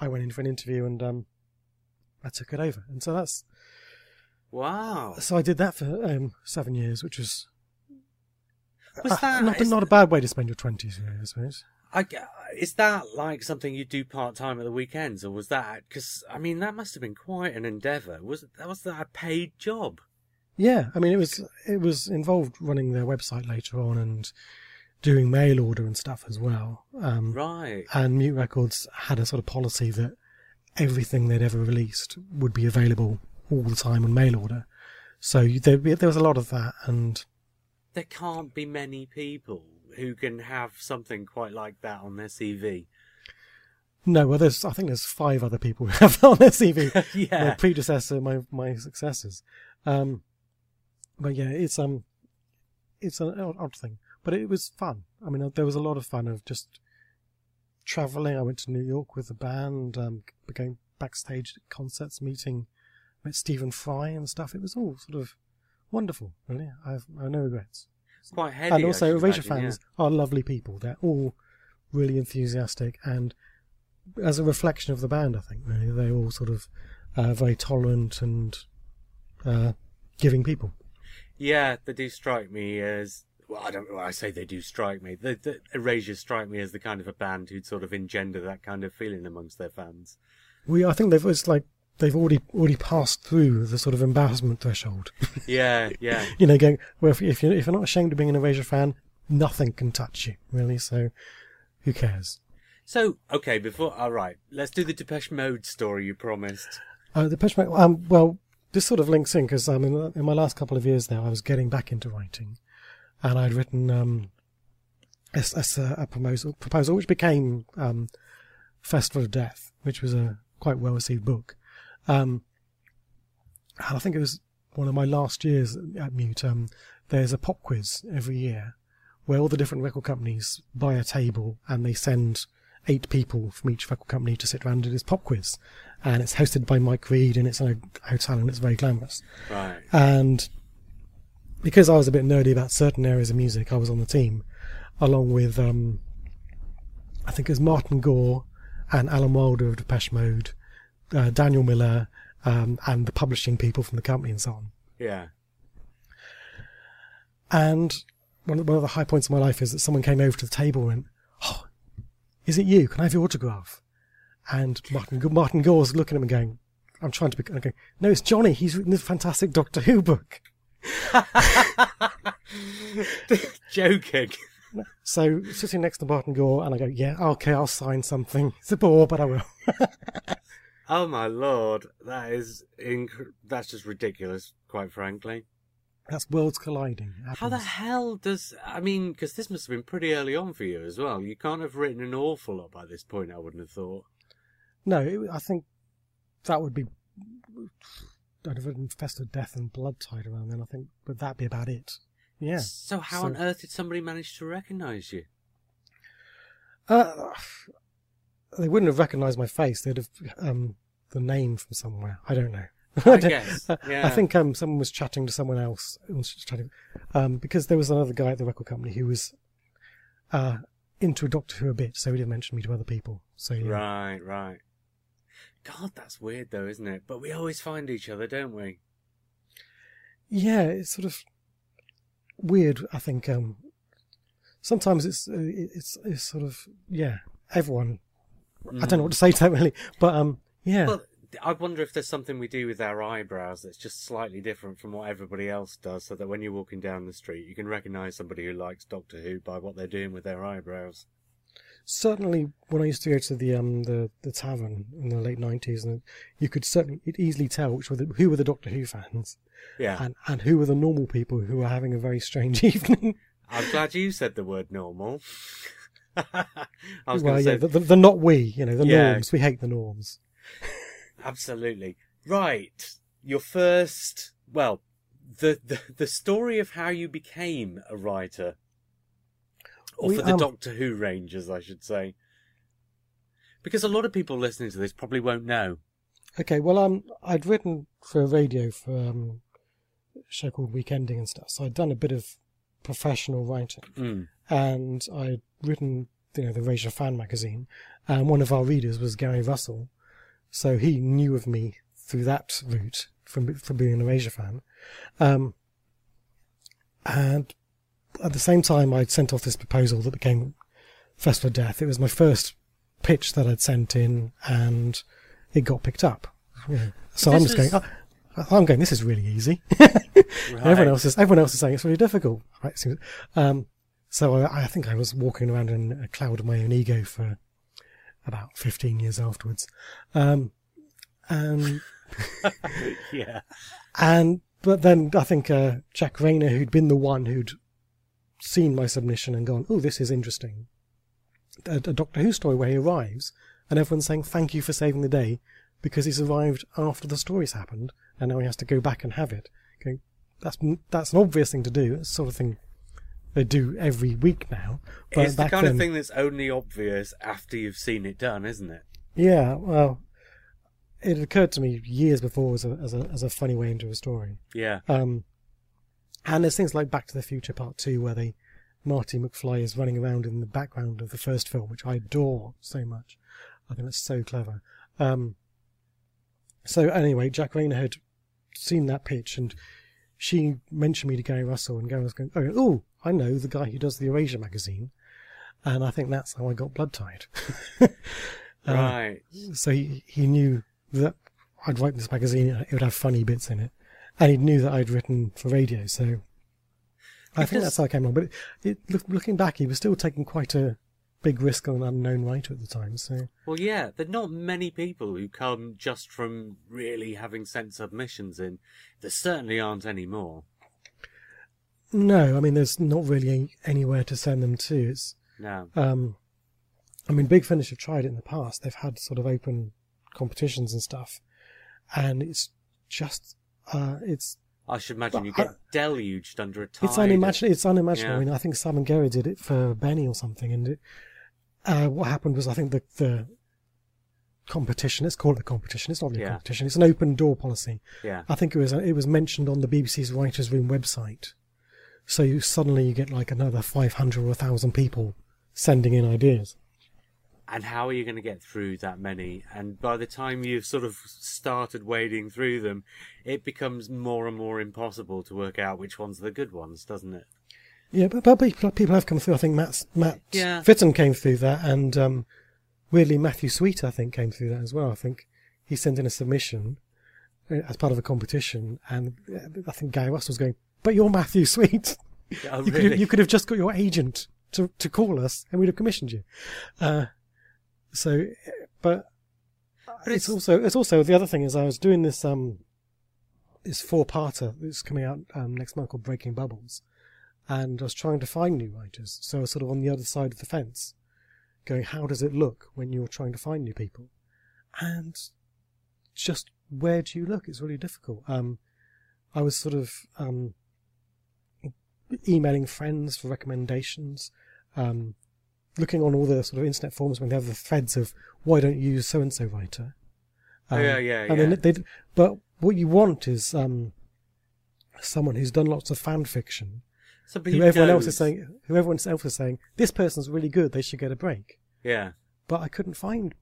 Speaker 2: I went in for an interview and um, I took it over. And so that's
Speaker 1: wow.
Speaker 2: so I did that for um, seven years, which was
Speaker 1: Was
Speaker 2: uh,
Speaker 1: that
Speaker 2: not, not a bad way to spend your twenties, I suppose.
Speaker 1: I, is that like something you do part time at the weekends, or was that? Because I mean, that must have been quite an endeavour. Was that was that a paid job?
Speaker 2: Yeah, I mean it was it was involved running their website later on and doing mail order and stuff as well. Um,
Speaker 1: Right.
Speaker 2: and Mute Records had a sort of policy that everything they'd ever released would be available all the time on mail order. So there, there was a lot of that, and
Speaker 1: There can't be many people who can have something quite like that on their CV.
Speaker 2: no, well, there's I think there's five other people who have *laughs* that on their CV. *laughs* my
Speaker 1: yeah.
Speaker 2: predecessor, my my successors. Um, but yeah, it's um, it's an odd, odd thing, but it was fun. I mean, there was a lot of fun of just traveling. I went to New York with the band, um, going backstage at concerts, meeting, met Stephen Fry and stuff. It was all sort of wonderful. Really, I've I have no regrets.
Speaker 1: It's quite heavy.
Speaker 2: and also, Erasure
Speaker 1: imagine,
Speaker 2: fans are lovely people. They're all really enthusiastic and as a reflection of the band, I think really they're all sort of uh, very tolerant and uh, giving people.
Speaker 1: Yeah, they do strike me as well. I don't. Well, I say they do strike me. The, the Erasure strike me as the kind of a band who'd sort of engender that kind of feeling amongst their fans.
Speaker 2: We, I think they've it's like they've already already passed through the sort of embarrassment threshold. *laughs*
Speaker 1: Yeah, yeah. *laughs*
Speaker 2: you know, going well if, if you're if you're not ashamed of being an Erasure fan, nothing can touch you really. So who cares?
Speaker 1: So, okay, before all right, let's do the Depeche Mode story you promised.
Speaker 2: Uh, the Depeche Mode, um, well, this sort of links in because um, in, in my last couple of years now, I was getting back into writing, and I'd written um, a, a, a proposal, proposal which became um, Festival of Death, which was a quite well received book. Um, and I think it was one of my last years at Mute. Um, there's a pop quiz every year where all the different record companies buy a table and they send eight people from each record company to sit around and do this pop quiz. And it's hosted by Mike Read and it's in a hotel and it's very glamorous.
Speaker 1: Right.
Speaker 2: And because I was a bit nerdy about certain areas of music, I was on the team, along with um, I think it was Martin Gore and Alan Wilder of Depeche Mode, uh, Daniel Miller, um, and the publishing people from the company and so on.
Speaker 1: Yeah.
Speaker 2: And one of, one of the high points of my life is that someone came over to the table and went, "Oh, is it you? Can I have your autograph?" And Martin Martin Gore's looking at him and going, I'm trying to be. Okay, no, it's Johnny. He's written this fantastic Doctor Who book. *laughs*
Speaker 1: Joking.
Speaker 2: So sitting next to Martin Gore, and I go, yeah, okay, I'll sign something. It's a bore, but I will. *laughs*
Speaker 1: Oh my lord, that is inc- that's just ridiculous, quite frankly.
Speaker 2: That's worlds colliding. It
Speaker 1: How the hell does I mean? Because this must have been pretty early on for you as well. You can't have written an awful lot by this point. I wouldn't have thought.
Speaker 2: No, it, I think that would be. I'd have written Fester Death and Bloodtide around then, I think, but that'd be about it. Yeah.
Speaker 1: So how
Speaker 2: So-
Speaker 1: on earth did somebody manage to recognise you?
Speaker 2: Uh, they wouldn't have recognised my face. They'd have um, the name from somewhere. I don't know. *laughs*
Speaker 1: I guess. Yeah.
Speaker 2: I think um, someone was chatting to someone else. was chatting, um, because there was another guy at the record company who was uh, into a Doctor Who a bit, so he did mention me to other people. So yeah.
Speaker 1: Right, right. God, that's weird though, isn't it? But we always find each other, don't we?
Speaker 2: Yeah, it's sort of weird. I think um, sometimes it's uh, it's it's sort of yeah. Everyone, I don't know what to say to that really, but um, yeah.
Speaker 1: Well, I wonder if there's something we do with our eyebrows that's just slightly different from what everybody else does, so that when you're walking down the street, you can recognise somebody who likes Doctor Who by what they're doing with their eyebrows.
Speaker 2: certainly when I used to go to the um the, the tavern in the late nineties, and you could certainly you'd easily tell which were the, who were the Doctor Who fans
Speaker 1: Yeah.
Speaker 2: and and who were the normal people who were having a very strange *laughs* evening.
Speaker 1: I'm glad you said the word normal. *laughs* I was
Speaker 2: well,
Speaker 1: going to
Speaker 2: yeah,
Speaker 1: say,
Speaker 2: the, the, the not we, you know, the
Speaker 1: Yeah.
Speaker 2: norms. We hate the norms. *laughs*
Speaker 1: absolutely. Right. Your first, well, the, the, the story of how you became a writer. Or
Speaker 2: We,
Speaker 1: for the
Speaker 2: um,
Speaker 1: Doctor Who Rangers, I should say. Because a lot of people listening to this probably won't know.
Speaker 2: Okay, well, um, I'd written for radio for um, a show called Weekending and stuff, so I'd done a bit of professional writing,
Speaker 1: Mm.
Speaker 2: and I'd written, you know, the Erasure fan magazine, and one of our readers was Gary Russell, so he knew of me through that route from from being an Erasure fan, um, and at the same time, I'd sent off this proposal that became Festival of Death. It was my first pitch that I'd sent in, and it got picked up. Yeah. So I'm just
Speaker 1: was-
Speaker 2: going. Oh, I'm going. This is really easy. *laughs*
Speaker 1: Right.
Speaker 2: Everyone else is everyone else is saying it's really difficult. Right? Um, so I, I think I was walking around in a cloud of my own ego for about 15 years afterwards. Um, and *laughs*
Speaker 1: yeah.
Speaker 2: and but then I think uh, Jac Rayner, who'd been the one who'd seen my submission and gone, "Oh, this is interesting," a, a Doctor Who story where he arrives and everyone's saying thank you for saving the day because he's arrived after the story's happened and now he has to go back and have it. Going, that's that's an obvious thing to do. It's sort of thing they do every week now. But
Speaker 1: it's the kind
Speaker 2: then,
Speaker 1: of thing that's only obvious after you've seen it done, isn't it?
Speaker 2: yeah. Well, it occurred to me years before as a as a as a funny way into a story.
Speaker 1: Yeah.
Speaker 2: Um, and there's things like Back to the Future Part 2 where they, Marty McFly is running around in the background of the first film, which I adore so much. I think it's so clever. Um, so anyway, Jac Rayner had seen that pitch and she mentioned me to Gary Russell and Gary was going, oh, I know the guy who does the Erasure magazine. And I think that's how I got Bloodtide. *laughs* Uh,
Speaker 1: right.
Speaker 2: so he, he knew that I'd write this magazine, it would have funny bits in it. And he knew that I'd written for radio, so I think that's how I came along. But it, it, look, looking back, he was still taking quite a big risk on an unknown writer at the time. So
Speaker 1: Well, yeah, there are not many people who come just from really having sent submissions in. There certainly aren't any more.
Speaker 2: No, I mean, there's not really anywhere to send them to. It's
Speaker 1: No.
Speaker 2: um, I mean, Big Finish have tried it in the past. They've had sort of open competitions and stuff, and it's just uh, it's
Speaker 1: I should imagine you
Speaker 2: I-
Speaker 1: get deluged under a tide.
Speaker 2: It's unimaginable. It's unimaginable.
Speaker 1: Yeah.
Speaker 2: I mean, I think Sam and Gary did it for Benny or something, and it, uh, what happened was I think the the competition. Let's call it a competition. It's not really a competition. It's an open door policy.
Speaker 1: Yeah.
Speaker 2: I think it was it was mentioned on the BBC's Writers' Room website. So you, suddenly you get like another five hundred or thousand people sending in ideas.
Speaker 1: And how are you going to get through that many? And by the time you've sort of started wading through them, it becomes more and more impossible to work out which ones are the good ones, doesn't it?
Speaker 2: Yeah, but, but people, people have come through. I think Matt Matt
Speaker 1: Yeah.
Speaker 2: Fitton came through that, and um, weirdly Matthew Sweet I think came through that as well. I think he sent in a submission, uh, as part of a competition, and uh, I think Gary Russell was going, "But you're Matthew Sweet. *laughs*
Speaker 1: Oh,
Speaker 2: You could have, you could have just got your agent to to call us, and we'd have commissioned you." Uh, so, but,
Speaker 1: But
Speaker 2: it's,
Speaker 1: it's-
Speaker 2: also it's also the other thing is I was doing this um this four parter that's coming out um, next month called Breaking Bubbles, and I was trying to find new writers, so I was sort of on the other side of the fence, going, "How does it look when you're trying to find new people?" And just where do you look? It's really difficult. Um, I was sort of um, emailing friends for recommendations, um, looking on all the sort of internet forums when they have the threads of why don't you use so and so writer.
Speaker 1: Oh,
Speaker 2: Um,
Speaker 1: yeah, yeah,
Speaker 2: and
Speaker 1: yeah.
Speaker 2: they, but what you want is um, someone who's done lots of fan fiction.
Speaker 1: Somebody
Speaker 2: Who everyone else is saying, who everyone else is saying, this person's really good. They should get a break.
Speaker 1: Yeah.
Speaker 2: But I couldn't find.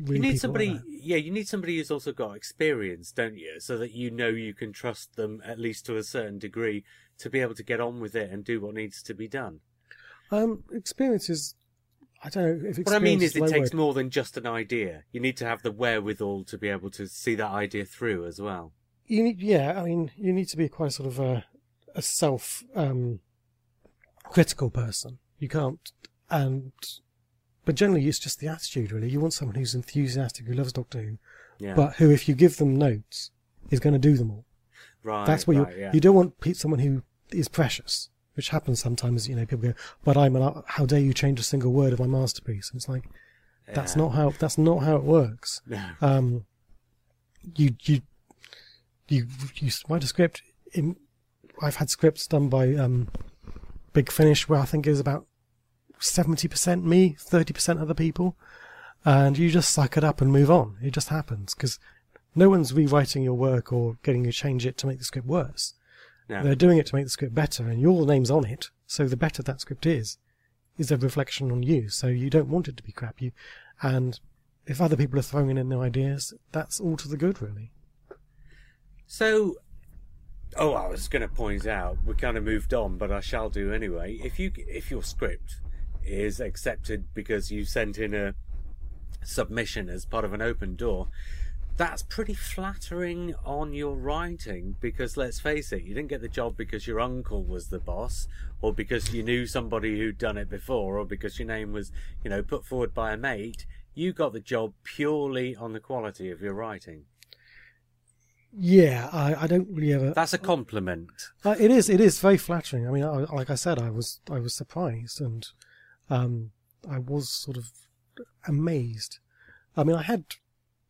Speaker 2: Really
Speaker 1: you need
Speaker 2: people like
Speaker 1: somebody, yeah, you need somebody who's also got experience, don't you? So that you know you can trust them at least to a certain degree to be able to get on with it and do what needs to be done.
Speaker 2: Um, experience is. I don't know if experience
Speaker 1: What I mean is,
Speaker 2: the
Speaker 1: it takes
Speaker 2: word.
Speaker 1: more than just an idea. You need to have the wherewithal to be able to see that idea through as well.
Speaker 2: You need, yeah. I mean, you need to be quite sort of a a self um, critical person. You can't, and but generally it's just the attitude. Really, you want someone who's enthusiastic, who loves Doctor Who,
Speaker 1: Yeah.
Speaker 2: but who, if you give them notes, is going to do them all.
Speaker 1: right.
Speaker 2: That's what
Speaker 1: right,
Speaker 2: you
Speaker 1: yeah.
Speaker 2: you don't want someone who is precious, which happens sometimes. You know, people go, "But I'm an, how dare you change a single word of my masterpiece?" And it's like that's not how that's not how it works.
Speaker 1: No.
Speaker 2: Um, you you you you write a script. In I've had scripts done by um, Big Finish where I think is about seventy percent me, thirty percent other people, and you just suck it up and move on. It just happens because no one's rewriting your work or getting you to change it to make the script worse.
Speaker 1: No.
Speaker 2: They're doing it to make the script better, and your name's on it. So the better that script is, is a reflection on you. So you don't want it to be crap. You, and if other people are throwing in their ideas, that's all to the good, really.
Speaker 1: So, oh, I was going to point out we kind of moved on, but I shall do anyway. If you if your script is accepted because you sent in a submission as part of an open door, that's pretty flattering on your writing because let's face it, you didn't get the job because your uncle was the boss or because you knew somebody who'd done it before or because your name was, you know, put forward by a mate. You got the job purely on the quality of your writing.
Speaker 2: Yeah, I, I don't really ever.
Speaker 1: That's a compliment.
Speaker 2: Uh, it is. It is very flattering. I mean, I, like I said, I was I was surprised and um, I was sort of amazed. I mean, I had.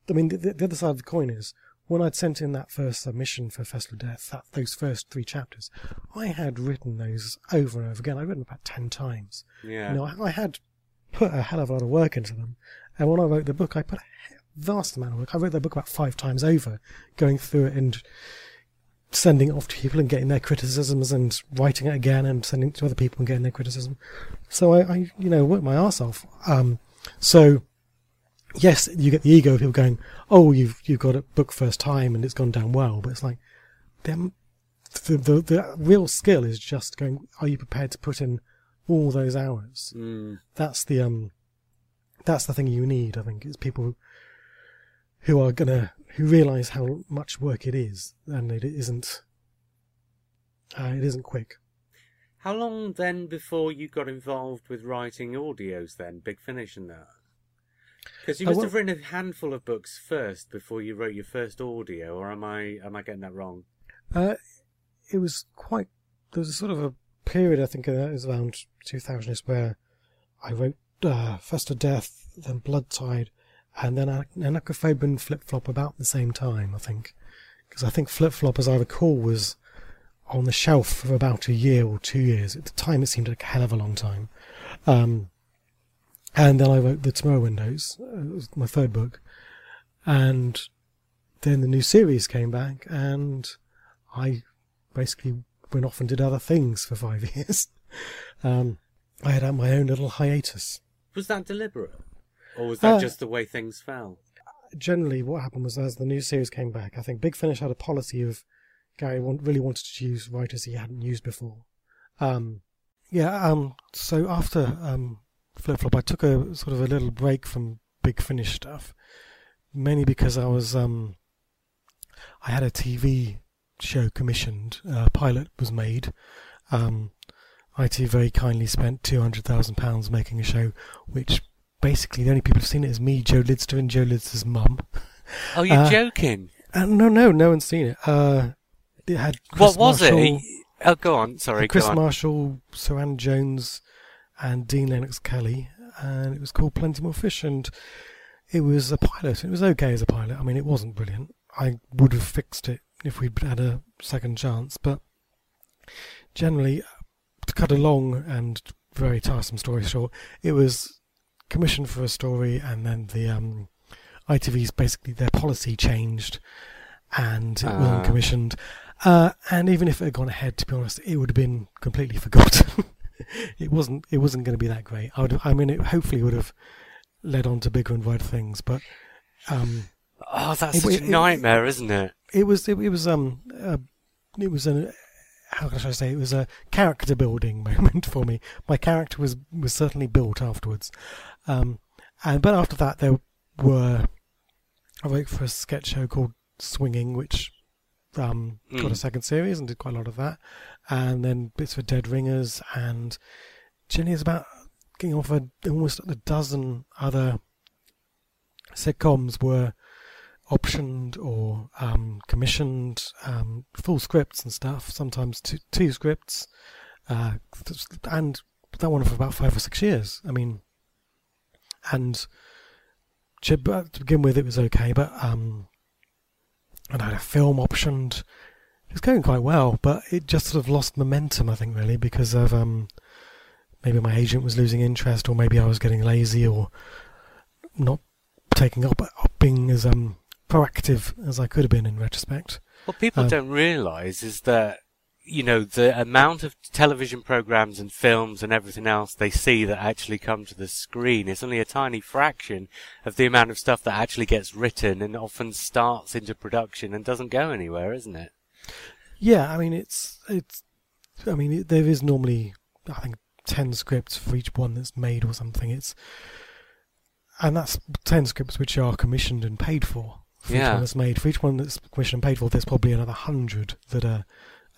Speaker 2: I mean, the, the other side of the coin is when I'd sent in that first submission for Festival of Death, that, those first three chapters, I had written those over and over again. I'd written about ten times.
Speaker 1: Yeah.
Speaker 2: You know, I, I had put a hell of a lot of work into them. And when I wrote the book, I put a vast amount of work. I wrote the book about five times over, going through it and sending it off to people and getting their criticisms and writing it again and sending it to other people and getting their criticism. So I, I you know, worked my arse off. Um, so yes, you get the ego of people going, "Oh, you've you've got a book first time and it's gone down well," but it's like them. The, the the real skill is just going. Are you prepared to put in all those hours?
Speaker 1: Mm,
Speaker 2: That's the um, that's the thing you need. I think is people who are gonna who realise how much work it is, and it isn't. Uh, it isn't quick.
Speaker 1: How long then before you got involved with writing audios then, Big Finish and that? Because you must have written a handful of books first before you wrote your first audio, or am I am I getting that wrong?
Speaker 2: Uh, it was quite. There was a sort of a period, I think, uh, it was around 2000 is where I wrote uh, Festival of Death, then Blood Tide, and then Anachrophobia and Flip Flop about the same time, I think. Because I think Flip Flop, as I recall, was on the shelf for about a year or two years. At the time, it seemed like a hell of a long time. Um, and then I wrote The Tomorrow Windows, uh, it was my third book. And then the new series came back, and I basically went off and did other things for five *laughs* years. Um, I had my own little hiatus.
Speaker 1: Was that deliberate, or was that
Speaker 2: Uh,
Speaker 1: just the way things fell?
Speaker 2: Generally, what happened was as the new series came back, I think Big Finish had a policy of Gary want, really wanted to use writers he hadn't used before. Um, yeah, um, so after um, Flip Flop, I took a sort of a little break from Big Finish stuff, mainly because I was um, I had a TV show commissioned. A pilot was made. Um, ITV very kindly spent two hundred thousand pounds making a show, which basically the only people who've seen it is me, Joe Lidster, and Joe Lidster's mum.
Speaker 1: Oh, you're
Speaker 2: Uh,
Speaker 1: joking.
Speaker 2: Uh, no, no, no one's seen it. Uh, it had Chris
Speaker 1: What was
Speaker 2: Marshall,
Speaker 1: it? Oh, go on. Sorry,
Speaker 2: Chris. Marshall, Saran Jones, and Dean Lennox Kelly, and it was called Plenty More Fish, and it was a pilot. It was okay as a pilot. I mean, it wasn't brilliant. I would have fixed it if we'd had a second chance, but generally, to cut a long and very tiresome story short, it was commissioned for a story, and then the um, ITV's basically their policy changed, and it
Speaker 1: Ah.
Speaker 2: wasn't commissioned. Uh, and even if it had gone ahead, to be honest, it would have been completely forgotten. *laughs* *laughs* it wasn't. It wasn't going to be that great. I would. I mean, it hopefully would have led on to bigger and wider things, but um,
Speaker 1: Oh, that's
Speaker 2: It-
Speaker 1: such
Speaker 2: it-
Speaker 1: a nightmare, isn't it?
Speaker 2: it was. It, it was. Um. Uh, it was an. How can I say? It was a character building *laughs* moment for me. My character was was certainly built afterwards. Um. And but after that, there were. I worked for a sketch show called Swinging, which um, got a
Speaker 1: Mm.
Speaker 2: second series and did quite a lot of that, and then bits for Dead Ringers, and generally it's about getting off a, almost a dozen other sitcoms were optioned or um, commissioned, um, full scripts and stuff. Sometimes two, two scripts, uh, and that one for about five or six years. I mean, and to begin with, it was okay, but um, and I had a film optioned. It was going quite well, but it just sort of lost momentum, I think, really, because of um, maybe my agent was losing interest, or maybe I was getting lazy, or not taking up, up being as um, proactive as I could have been in retrospect.
Speaker 1: What people
Speaker 2: Um,
Speaker 1: don't realise is that, you know, the amount of television programs and films and everything else they see that actually come to the screen is only a tiny fraction of the amount of stuff that actually gets written and often starts into production and doesn't go anywhere, isn't it?
Speaker 2: Yeah, I mean it's it's. I mean it, there is normally I think ten scripts for each one that's made or something. It's and that's ten scripts which are commissioned and paid for. For each one that's made. For each one that's commissioned and paid for, there's probably another hundred that are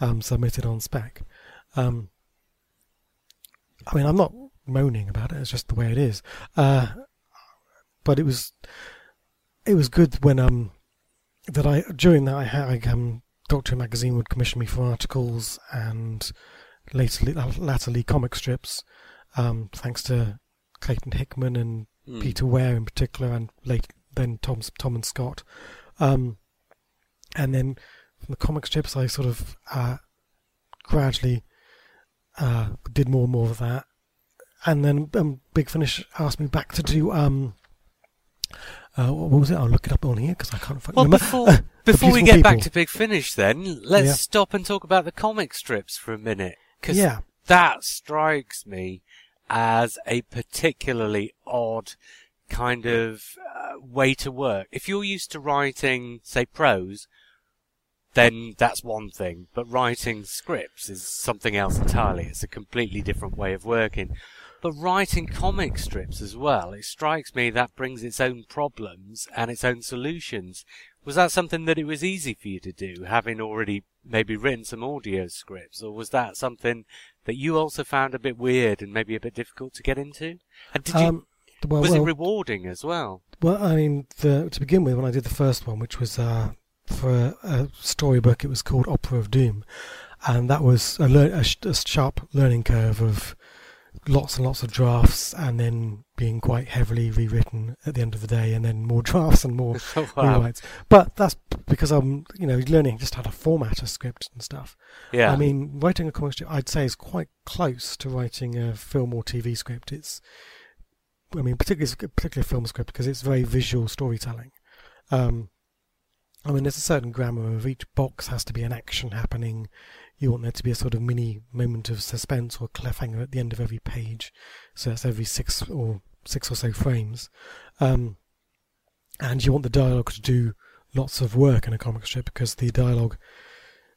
Speaker 2: um, submitted on spec. Um, I mean, I'm not moaning about it. It's just the way it is. Uh, but it was it was good when um that I during that I had um Doctor Who magazine would commission me for articles and latterly, latterly comic strips, um, thanks to Clayton Hickman and
Speaker 1: Hmm.
Speaker 2: Peter Ware in particular, and late then Tom Tom and Scott. Um, and then from the comic strips, I sort of uh, gradually uh, did more and more of that. And then um, Big Finish asked me back to do um, uh, what was it? I'll look it up on here because I can't fucking
Speaker 1: Well,
Speaker 2: remember.
Speaker 1: before, *laughs*
Speaker 2: Uh,
Speaker 1: before we get back to Big Finish then, let's
Speaker 2: Yeah.
Speaker 1: stop and talk about the comic strips for a minute. Because
Speaker 2: yeah,
Speaker 1: that strikes me as a particularly odd kind of uh, way to work. If you're used to writing, say, prose, then that's one thing. But writing scripts is something else entirely. It's a completely different way of working. But writing comic strips as well, it strikes me that brings its own problems and its own solutions. Was that something that it was easy for you to do, having already maybe written some audio scripts, or was that something that you also found a bit weird and maybe a bit difficult to get into? And did you,
Speaker 2: um, well,
Speaker 1: was
Speaker 2: well,
Speaker 1: it rewarding as well?
Speaker 2: Well, I mean, the, to begin with, when I did the first one, which was uh, for a, a storybook, it was called Opera of Doom, and that was a, lear- a, sh- a sharp learning curve of lots and lots of drafts, and then being quite heavily rewritten at the end of the day, and then more *laughs* drafts and more *laughs*
Speaker 1: Oh, wow.
Speaker 2: rewrites. But that's because I'm, you know, learning just how to format a script and stuff.
Speaker 1: Yeah.
Speaker 2: I mean, writing a comic strip, I'd say, is quite close to writing a film or TV script. It's, I mean, particularly particularly a film script because it's very visual storytelling. Um, I mean, there's a certain grammar of each box has to be an action happening. You want there to be a sort of mini moment of suspense or cliffhanger at the end of every page. So that's every six or six or so frames. Um, and you want the dialogue to do lots of work in a comic strip because the dialogue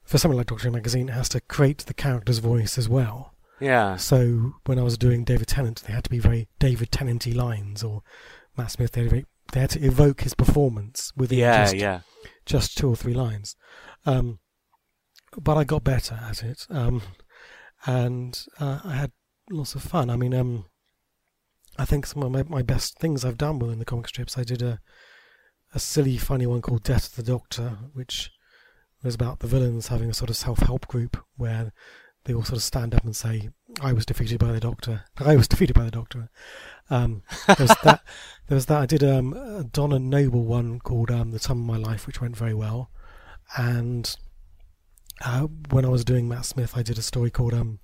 Speaker 2: for something like Doctor Who magazine has to create the character's voice as well.
Speaker 1: yeah.
Speaker 2: So when I was doing David Tennant, they had to be very David Tennanty lines, or Matt Smith. They had, to- they had to evoke his performance within
Speaker 1: Yeah,
Speaker 2: just
Speaker 1: yeah.
Speaker 2: just two or three lines. Um, but I got better at it, um, and uh, I had lots of fun. I mean, um, I think some of my, my best things I've done were in the comic strips. I did a a silly, funny one called Death of the Doctor, which was about the villains having a sort of self-help group where they all sort of stand up and say, "I was defeated by the Doctor. *laughs* I was defeated by the Doctor." Um, there was that. *laughs* There was that. I did um, a Donna Noble one called um, "The Time of My Life," which went very well. And uh, when I was doing Matt Smith, I did a story called um,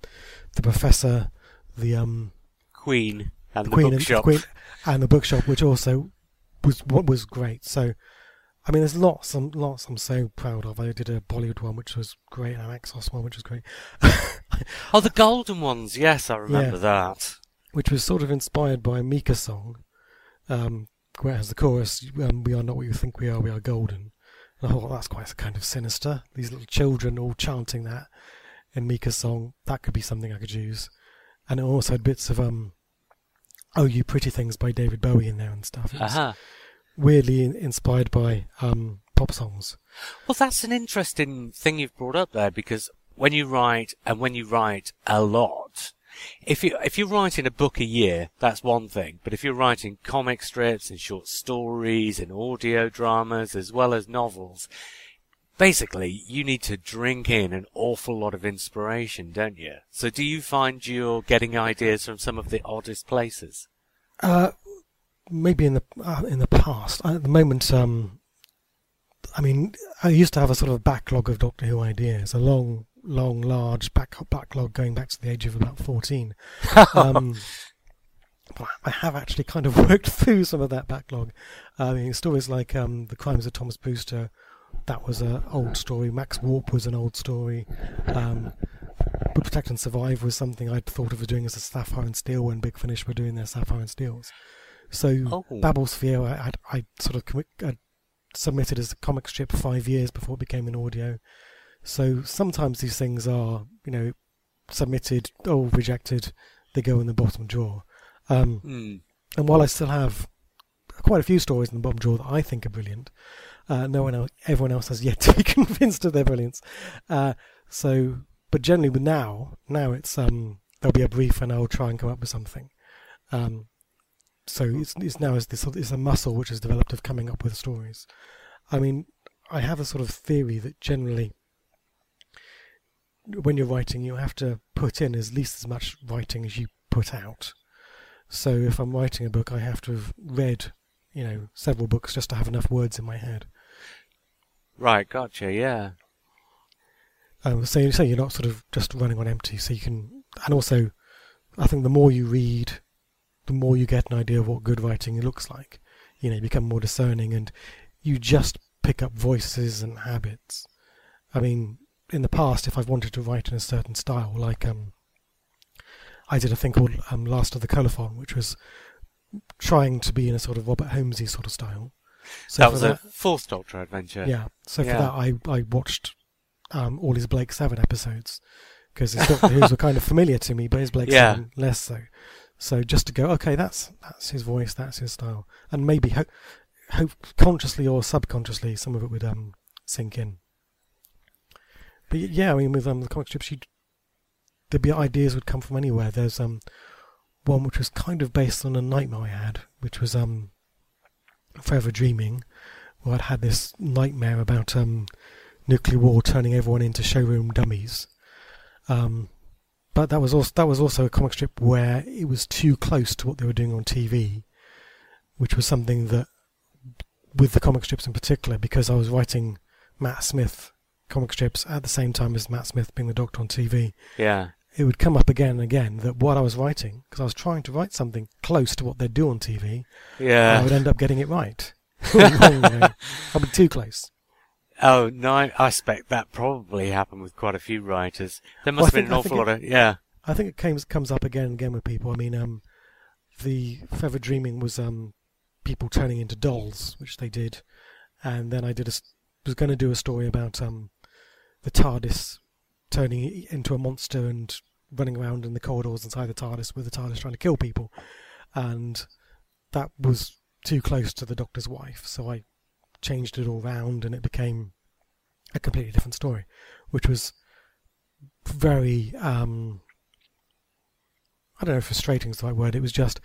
Speaker 2: "The Professor, the um,
Speaker 1: Queen and the,
Speaker 2: Queen, and,
Speaker 1: bookshop.
Speaker 2: Queen and the bookshop," which also was what was great. So, I mean, there's lots, and lots I'm so proud of. I did a Bollywood one, which was great, and an Exos one, which was great. *laughs*
Speaker 1: Oh, the golden ones. Yes, I remember that.
Speaker 2: which was sort of inspired by a Mika song, um, where it has the chorus, um, "We are not what you think we are, we are golden." And I thought that's quite kind of sinister. These little children all chanting that in Mika's song. That could be something I could use. And it also had bits of um, "Oh You Pretty Things" by David Bowie in there and stuff. It
Speaker 1: Uh-huh.
Speaker 2: weirdly inspired by um, pop songs.
Speaker 1: Well, that's an interesting thing you've brought up there because when you write and when you write a lot, if you if you're writing a book a year, that's one thing. But if you're writing comic strips and short stories and audio dramas as well as novels, basically you need to drink in an awful lot of inspiration, don't you? So do you find you're getting ideas from some of the oddest places?
Speaker 2: Uh, maybe in the uh, in the past. At the moment, um, I mean, I used to have a sort of backlog of Doctor Who ideas, a long, long, large back backlog going back to the age of about fourteen. *laughs* um, but I have actually kind of *laughs* worked through some of that backlog. I mean, stories like um, the Crimes of Thomas Brewster. That was an old story. Max Warp was an old story. Um, but Protect and Survive was something I'd thought of doing as a Sapphire and Steel when Big Finish were doing their Sapphire and Steels. So
Speaker 1: Oh.
Speaker 2: Babblesphere, I, I, I sort of commi- submitted as a comic strip five years before it became an audio. So sometimes these things are, you know, submitted or rejected. They go in the bottom drawer. Um,
Speaker 1: Hmm.
Speaker 2: and while I still have quite a few stories in the bottom drawer that I think are brilliant, uh, no one else, everyone else has yet to be *laughs* convinced of their brilliance. Uh, so, but generally, with now, now it's um, there'll be a brief and I'll try and come up with something. Um, so it's it's now is this it's a muscle which has developed of coming up with stories. I mean, I have a sort of theory that generally, when you're writing, you have to put in as least as much writing as you put out. So if I'm writing a book, I have to have read, you know, several books just to have enough words in my head.
Speaker 1: Right, gotcha, yeah.
Speaker 2: Um, so, so you're not sort of just running on empty. So you can, and also, I think the more you read, the more you get an idea of what good writing looks like. You know, you become more discerning, and you just pick up voices and habits. I mean, in the past, if I've wanted to write in a certain style, like um, I did a thing called um, Last of the Colophon, which was trying to be in a sort of Robert Holmesy sort of style. So
Speaker 1: that
Speaker 2: for
Speaker 1: was a fourth Doctor adventure.
Speaker 2: yeah. So for
Speaker 1: Yeah.
Speaker 2: that, I I watched um, all his Blake Seven episodes because his Doctor Who's were kind of familiar to me, but his Blake
Speaker 1: Yeah.
Speaker 2: Seven less so. So just to go, okay, that's that's his voice, that's his style, and maybe hope, hope consciously or subconsciously, some of it would um sink in. But yeah, I mean, with um the comic strips, you'd there'd be ideas would come from anywhere. There's um one which was kind of based on a nightmare I had, which was um Forever Dreaming, where I'd had this nightmare about um, nuclear war turning everyone into showroom dummies. Um, but that was also that was also a comic strip where it was too close to what they were doing on TV, which was something that, with the comic strips in particular, because I was writing Matt Smith comic strips at the same time as Matt Smith being the Doctor on TV,
Speaker 1: Yeah.
Speaker 2: it would come up again and again that what I was writing, because I was trying to write something close to what they do on TV,
Speaker 1: yeah, I
Speaker 2: would end up getting it right. *laughs* Wrong, you know. I'd be too close.
Speaker 1: Oh, no, I I expect that probably happened with quite a few writers. There must
Speaker 2: I
Speaker 1: have been
Speaker 2: think-
Speaker 1: an awful lot of, yeah.
Speaker 2: I think it comes comes up again and again with people. I mean, um, the Forever Dreaming was um, people turning into dolls, which they did, and then I did a was going to do a story about um, the TARDIS turning into a monster and running around in the corridors inside the TARDIS with the TARDIS trying to kill people, and that was too close to the Doctor's wife, so I changed it all round, and it became a completely different story, which was very um, I don't know if frustrating is the right word. It was just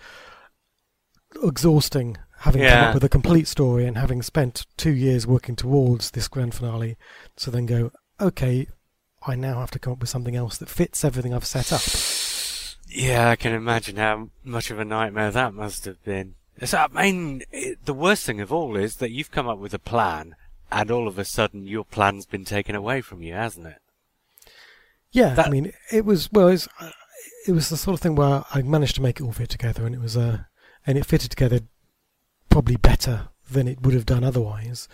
Speaker 2: exhausting having come up with a complete story and having spent two years working towards this grand finale to then go, okay, I now have to come up with something else that fits everything I've set up.
Speaker 1: Yeah, I can imagine how much of a nightmare that must have been. So, I mean, it, the worst thing of all is that you've come up with a plan, and all of a sudden your plan's been taken away from you, hasn't it?
Speaker 2: Yeah,
Speaker 1: That-
Speaker 2: I mean, it was well, it was, uh, it was the sort of thing where I managed to make it all fit together, and it was uh, and it fitted together probably better than it would have done otherwise,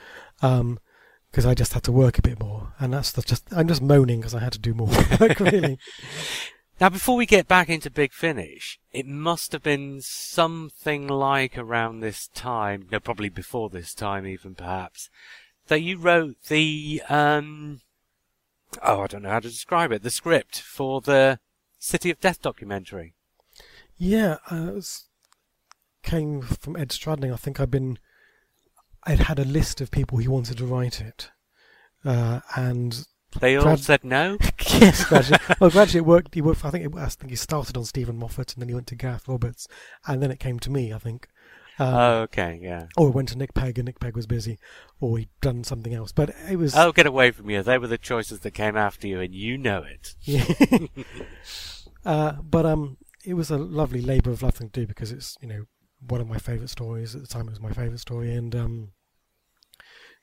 Speaker 2: because I just had to work a bit more, and that's the just I'm just moaning because I had to do more *laughs* work really. *laughs*
Speaker 1: Now, before we get back into Big Finish, it must have been something like around this time, no, probably before this time even perhaps, that you wrote the, um, oh, I don't know how to describe it, the script for the City of Death documentary.
Speaker 2: Yeah, uh, it was, came from Ed Stradling. I think I'd been, I'd had a list of people who wanted to write it, uh, and
Speaker 1: They all
Speaker 2: Brad-
Speaker 1: said no? *laughs*
Speaker 2: yes, gradually. well, gradually it worked. He worked. I think it, I think he started on Steven Moffat, and then he went to Gareth Roberts, and then it came to me. I think. Um,
Speaker 1: Oh, okay, yeah.
Speaker 2: or it went to Nick Pegg, and Nick Pegg was busy, or he'd done something else. But it was.
Speaker 1: Oh, get away from you. They were the choices that came after you, and you know it.
Speaker 2: Yeah. *laughs* *laughs* uh, but um, it was a lovely labour of love thing to do because it's you know one of my favourite stories at the time. It was my favourite story, and um,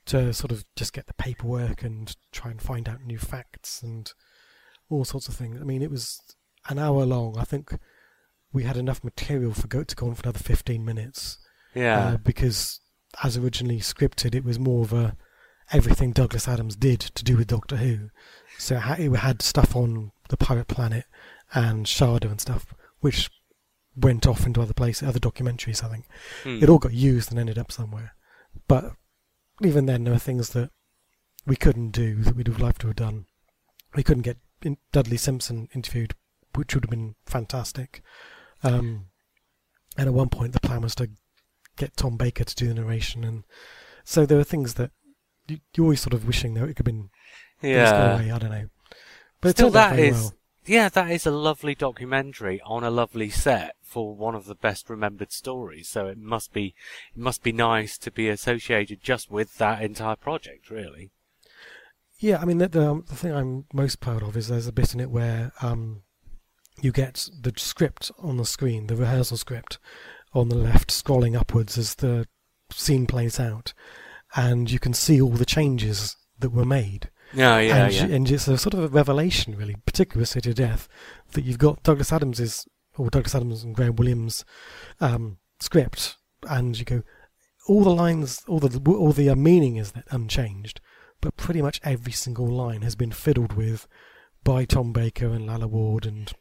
Speaker 2: to sort of just get the paperwork and try and find out new facts and all sorts of things. I mean, it was an hour long. I think we had enough material for go to go on for another fifteen minutes
Speaker 1: Yeah.
Speaker 2: uh, because as originally scripted, it was more of a everything Douglas Adams did to do with Doctor Who. So it had stuff on the Pirate Planet and Shada and stuff, which went off into other places, other documentaries. I think
Speaker 1: Hmm.
Speaker 2: it all got used and ended up somewhere. But even then, there were things that we couldn't do that we'd have liked to have done. We couldn't get Dudley Simpson interviewed, which would have been fantastic. Um, and at one point, the plan was to get Tom Baker to do the narration, and so there were things that you, you're always sort of wishing that it could have been
Speaker 1: yeah.
Speaker 2: away. I don't know, but
Speaker 1: Still,
Speaker 2: it turned out
Speaker 1: that
Speaker 2: very well.
Speaker 1: Yeah, that is a lovely documentary on a lovely set for one of the best remembered stories. So it must be it must be nice to be associated just with that entire project, really.
Speaker 2: Yeah, I mean, the, the, the thing I'm most proud of is there's a bit in it where um, you get the script on the screen, the rehearsal script on the left, scrolling upwards as the scene plays out, and you can see all the changes that were made.
Speaker 1: Yeah, yeah,
Speaker 2: and,
Speaker 1: yeah.
Speaker 2: and it's a sort of a revelation, really, particularly with City of Death, that you've got Douglas Adams's or Douglas Adams and Graham Williams' um, script, and you go, all the lines, all the all the uh, meaning is that unchanged, but pretty much every single line has been fiddled with by Tom Baker and Lalla Ward and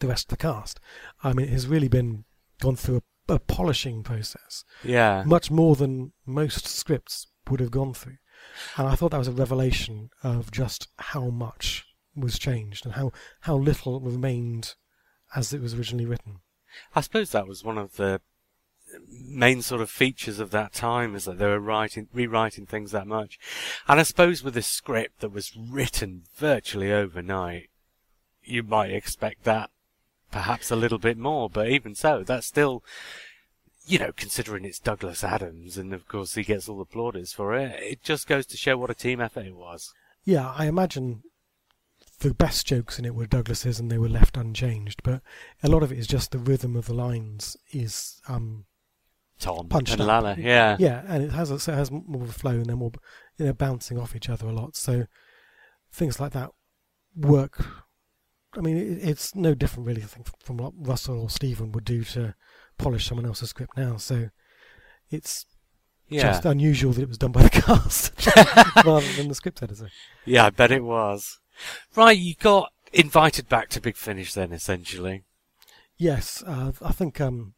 Speaker 2: the rest of the cast. I mean, it has really been gone through a, a polishing process
Speaker 1: yeah.
Speaker 2: much more than most scripts would have gone through. And I thought that was a revelation of just how much was changed and how, how little remained as it was originally written.
Speaker 1: I suppose that was one of the main sort of features of that time is that they were writing, rewriting things that much. And I suppose with a script that was written virtually overnight, you might expect that perhaps a little bit more, but even so, that's still, you know, considering it's Douglas Adams and of course he gets all the plaudits for it, it just goes to show what a team effort it was.
Speaker 2: Yeah, I imagine the best jokes in it were Douglas's and they were left unchanged, but a lot of it is just the rhythm of the lines is um
Speaker 1: Tom
Speaker 2: Punched
Speaker 1: and
Speaker 2: up.
Speaker 1: Lalla, yeah.
Speaker 2: yeah, and it has a, so it has more of a flow and they're more you know bouncing off each other a lot. So things like that work. I mean, it, it's no different really. I think from what Russell or Steven would do to polish someone else's script now. So it's
Speaker 1: Yeah.
Speaker 2: just unusual that it was done by the *laughs* cast *laughs* rather than the script editor.
Speaker 1: Yeah, I bet it was. Right, you got invited back to Big Finish then, essentially.
Speaker 2: Yes, uh, I think um,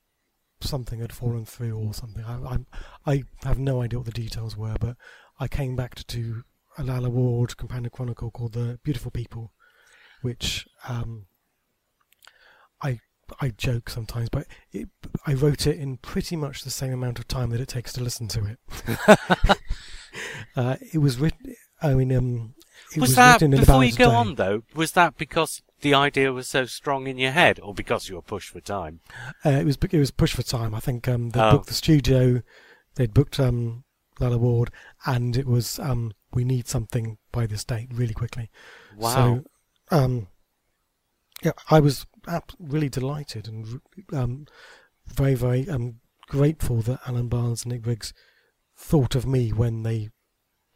Speaker 2: something had fallen through or something. I, I I have no idea what the details were, but I came back to do a Lalla Ward companion chronicle called The Beautiful People, which um, I joke sometimes, but it, I wrote it in pretty much the same amount of time that it takes to listen to it. *laughs* *laughs* uh, it was written. I mean, um, it
Speaker 1: was,
Speaker 2: was,
Speaker 1: that before you go on though? Was that because the idea was so strong in your head, or because you were pushed for time?
Speaker 2: Uh, it was it was push for time. I think um, they
Speaker 1: Oh.
Speaker 2: booked the studio, they'd booked um, Lalla Ward, and it was um, we need something by this date really quickly.
Speaker 1: Wow.
Speaker 2: So, um, yeah, I was really delighted and um, very very um, grateful that Alan Barnes and Nick Briggs thought of me when they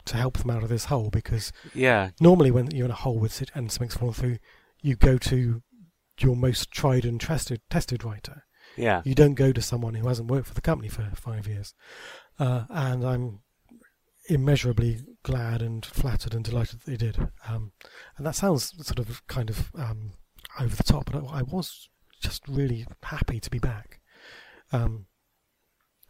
Speaker 2: to help them out of this hole because
Speaker 1: yeah.
Speaker 2: normally when you're in a hole with it and something's fallen through, you go to your most tried and tested tested writer.
Speaker 1: Yeah.
Speaker 2: You don't go to someone who hasn't worked for the company for five years. Uh, and I'm immeasurably glad and flattered and delighted that they did. Um, and that sounds sort of kind of um, over the top, but I, I was just really happy to be back. Um,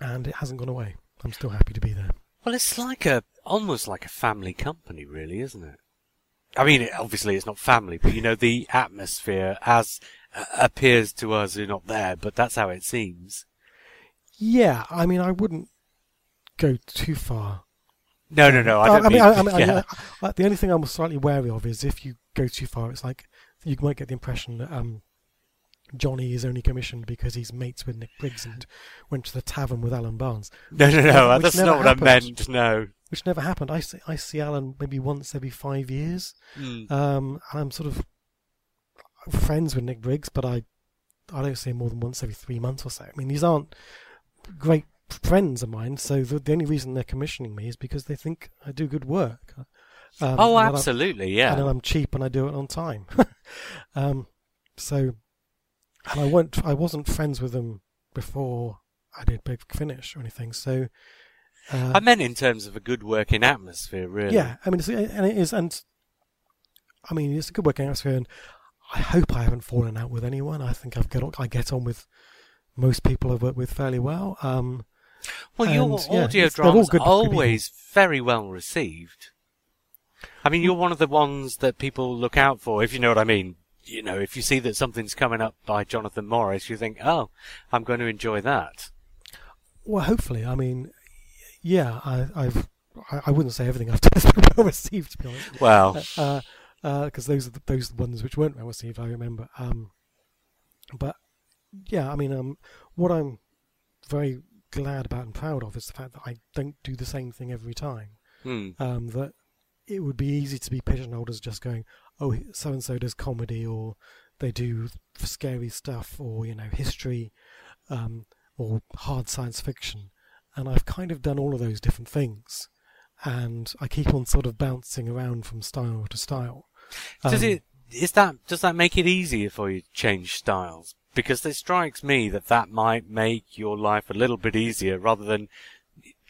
Speaker 2: and it hasn't gone away. I'm still happy to be there.
Speaker 1: Well, it's like a almost like a family company, really, isn't it? I mean, it, obviously it's not family, but you know the atmosphere as uh, appears to us who are not there, but that's how it seems.
Speaker 2: Yeah, I mean, I wouldn't go too far
Speaker 1: No, no, no. I
Speaker 2: Uh,
Speaker 1: don't
Speaker 2: I mean,
Speaker 1: mean,
Speaker 2: I, I mean, *laughs*
Speaker 1: yeah.
Speaker 2: The only thing I'm slightly wary of is if you go too far, it's like you might get the impression that um, Johnny is only commissioned because he's mates with Nick Briggs and went to the tavern with Alan Barnes, *laughs*
Speaker 1: no, no, no.
Speaker 2: which
Speaker 1: That's not what
Speaker 2: happened.
Speaker 1: I meant. No.
Speaker 2: which never happened. I see, I see Alan maybe once every five years,
Speaker 1: Mm.
Speaker 2: um, and I'm sort of friends with Nick Briggs, but I I don't see him more than once every three months or so. I mean, these aren't great friends of mine, so the, the only reason they're commissioning me is because they think I do good work. Um,
Speaker 1: oh,
Speaker 2: and that I'm-
Speaker 1: absolutely.
Speaker 2: and
Speaker 1: Yeah.
Speaker 2: then I'm cheap and I do it on time. *laughs* um, so, and I weren't, I wasn't friends with them before I did Big Finish or anything. So, uh,
Speaker 1: I meant in terms of a good working atmosphere, really.
Speaker 2: yeah, I mean, it's, and it is, and I mean, it's a good working atmosphere, and I hope I haven't fallen out with anyone. I think I've got, I get on with most people I've worked with fairly well. Um,
Speaker 1: Well, your
Speaker 2: And, yeah,
Speaker 1: audio
Speaker 2: they're
Speaker 1: dramas are always very well received. I mean, you're one of the ones that people look out for, if you know what I mean. You know, if you see that something's coming up by Jonathan Morris, you think, oh, I'm going to enjoy that.
Speaker 2: Well, hopefully. I mean, yeah, I, I've. I, wouldn't say everything I've *laughs* done has been well received, to be honest.
Speaker 1: Well,
Speaker 2: because uh, uh 'cause those are the, those are the ones which weren't well received. I remember. Um, but yeah, I mean, um, what I'm very glad about and proud of is the fact that I don't do the same thing every time.
Speaker 1: hmm.
Speaker 2: Um, that it would be easy to be pigeonholed as just going, oh, so and so does comedy, or they do scary stuff, or you know, history, um, or hard science fiction, and I've kind of done all of those different things, and I keep on sort of bouncing around from style to style.
Speaker 1: Does
Speaker 2: Um,
Speaker 1: it is that does that make it easier for you to change styles? Because it strikes me that that might make your life a little bit easier rather than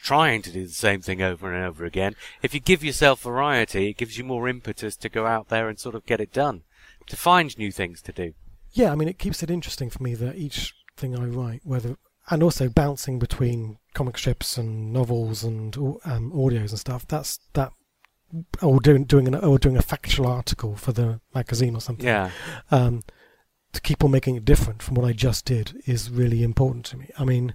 Speaker 1: trying to do the same thing over and over again. If you give yourself variety, it gives you more impetus to go out there and sort of get it done, to find new things to do.
Speaker 2: Yeah, I mean, it keeps it interesting for me that each thing I write, whether and also bouncing between comic strips and novels and um, audios and stuff. That's that, or doing doing an or doing a factual article for the magazine or something.
Speaker 1: Yeah.
Speaker 2: Um, to keep on making it different from what I just did is really important to me. I mean,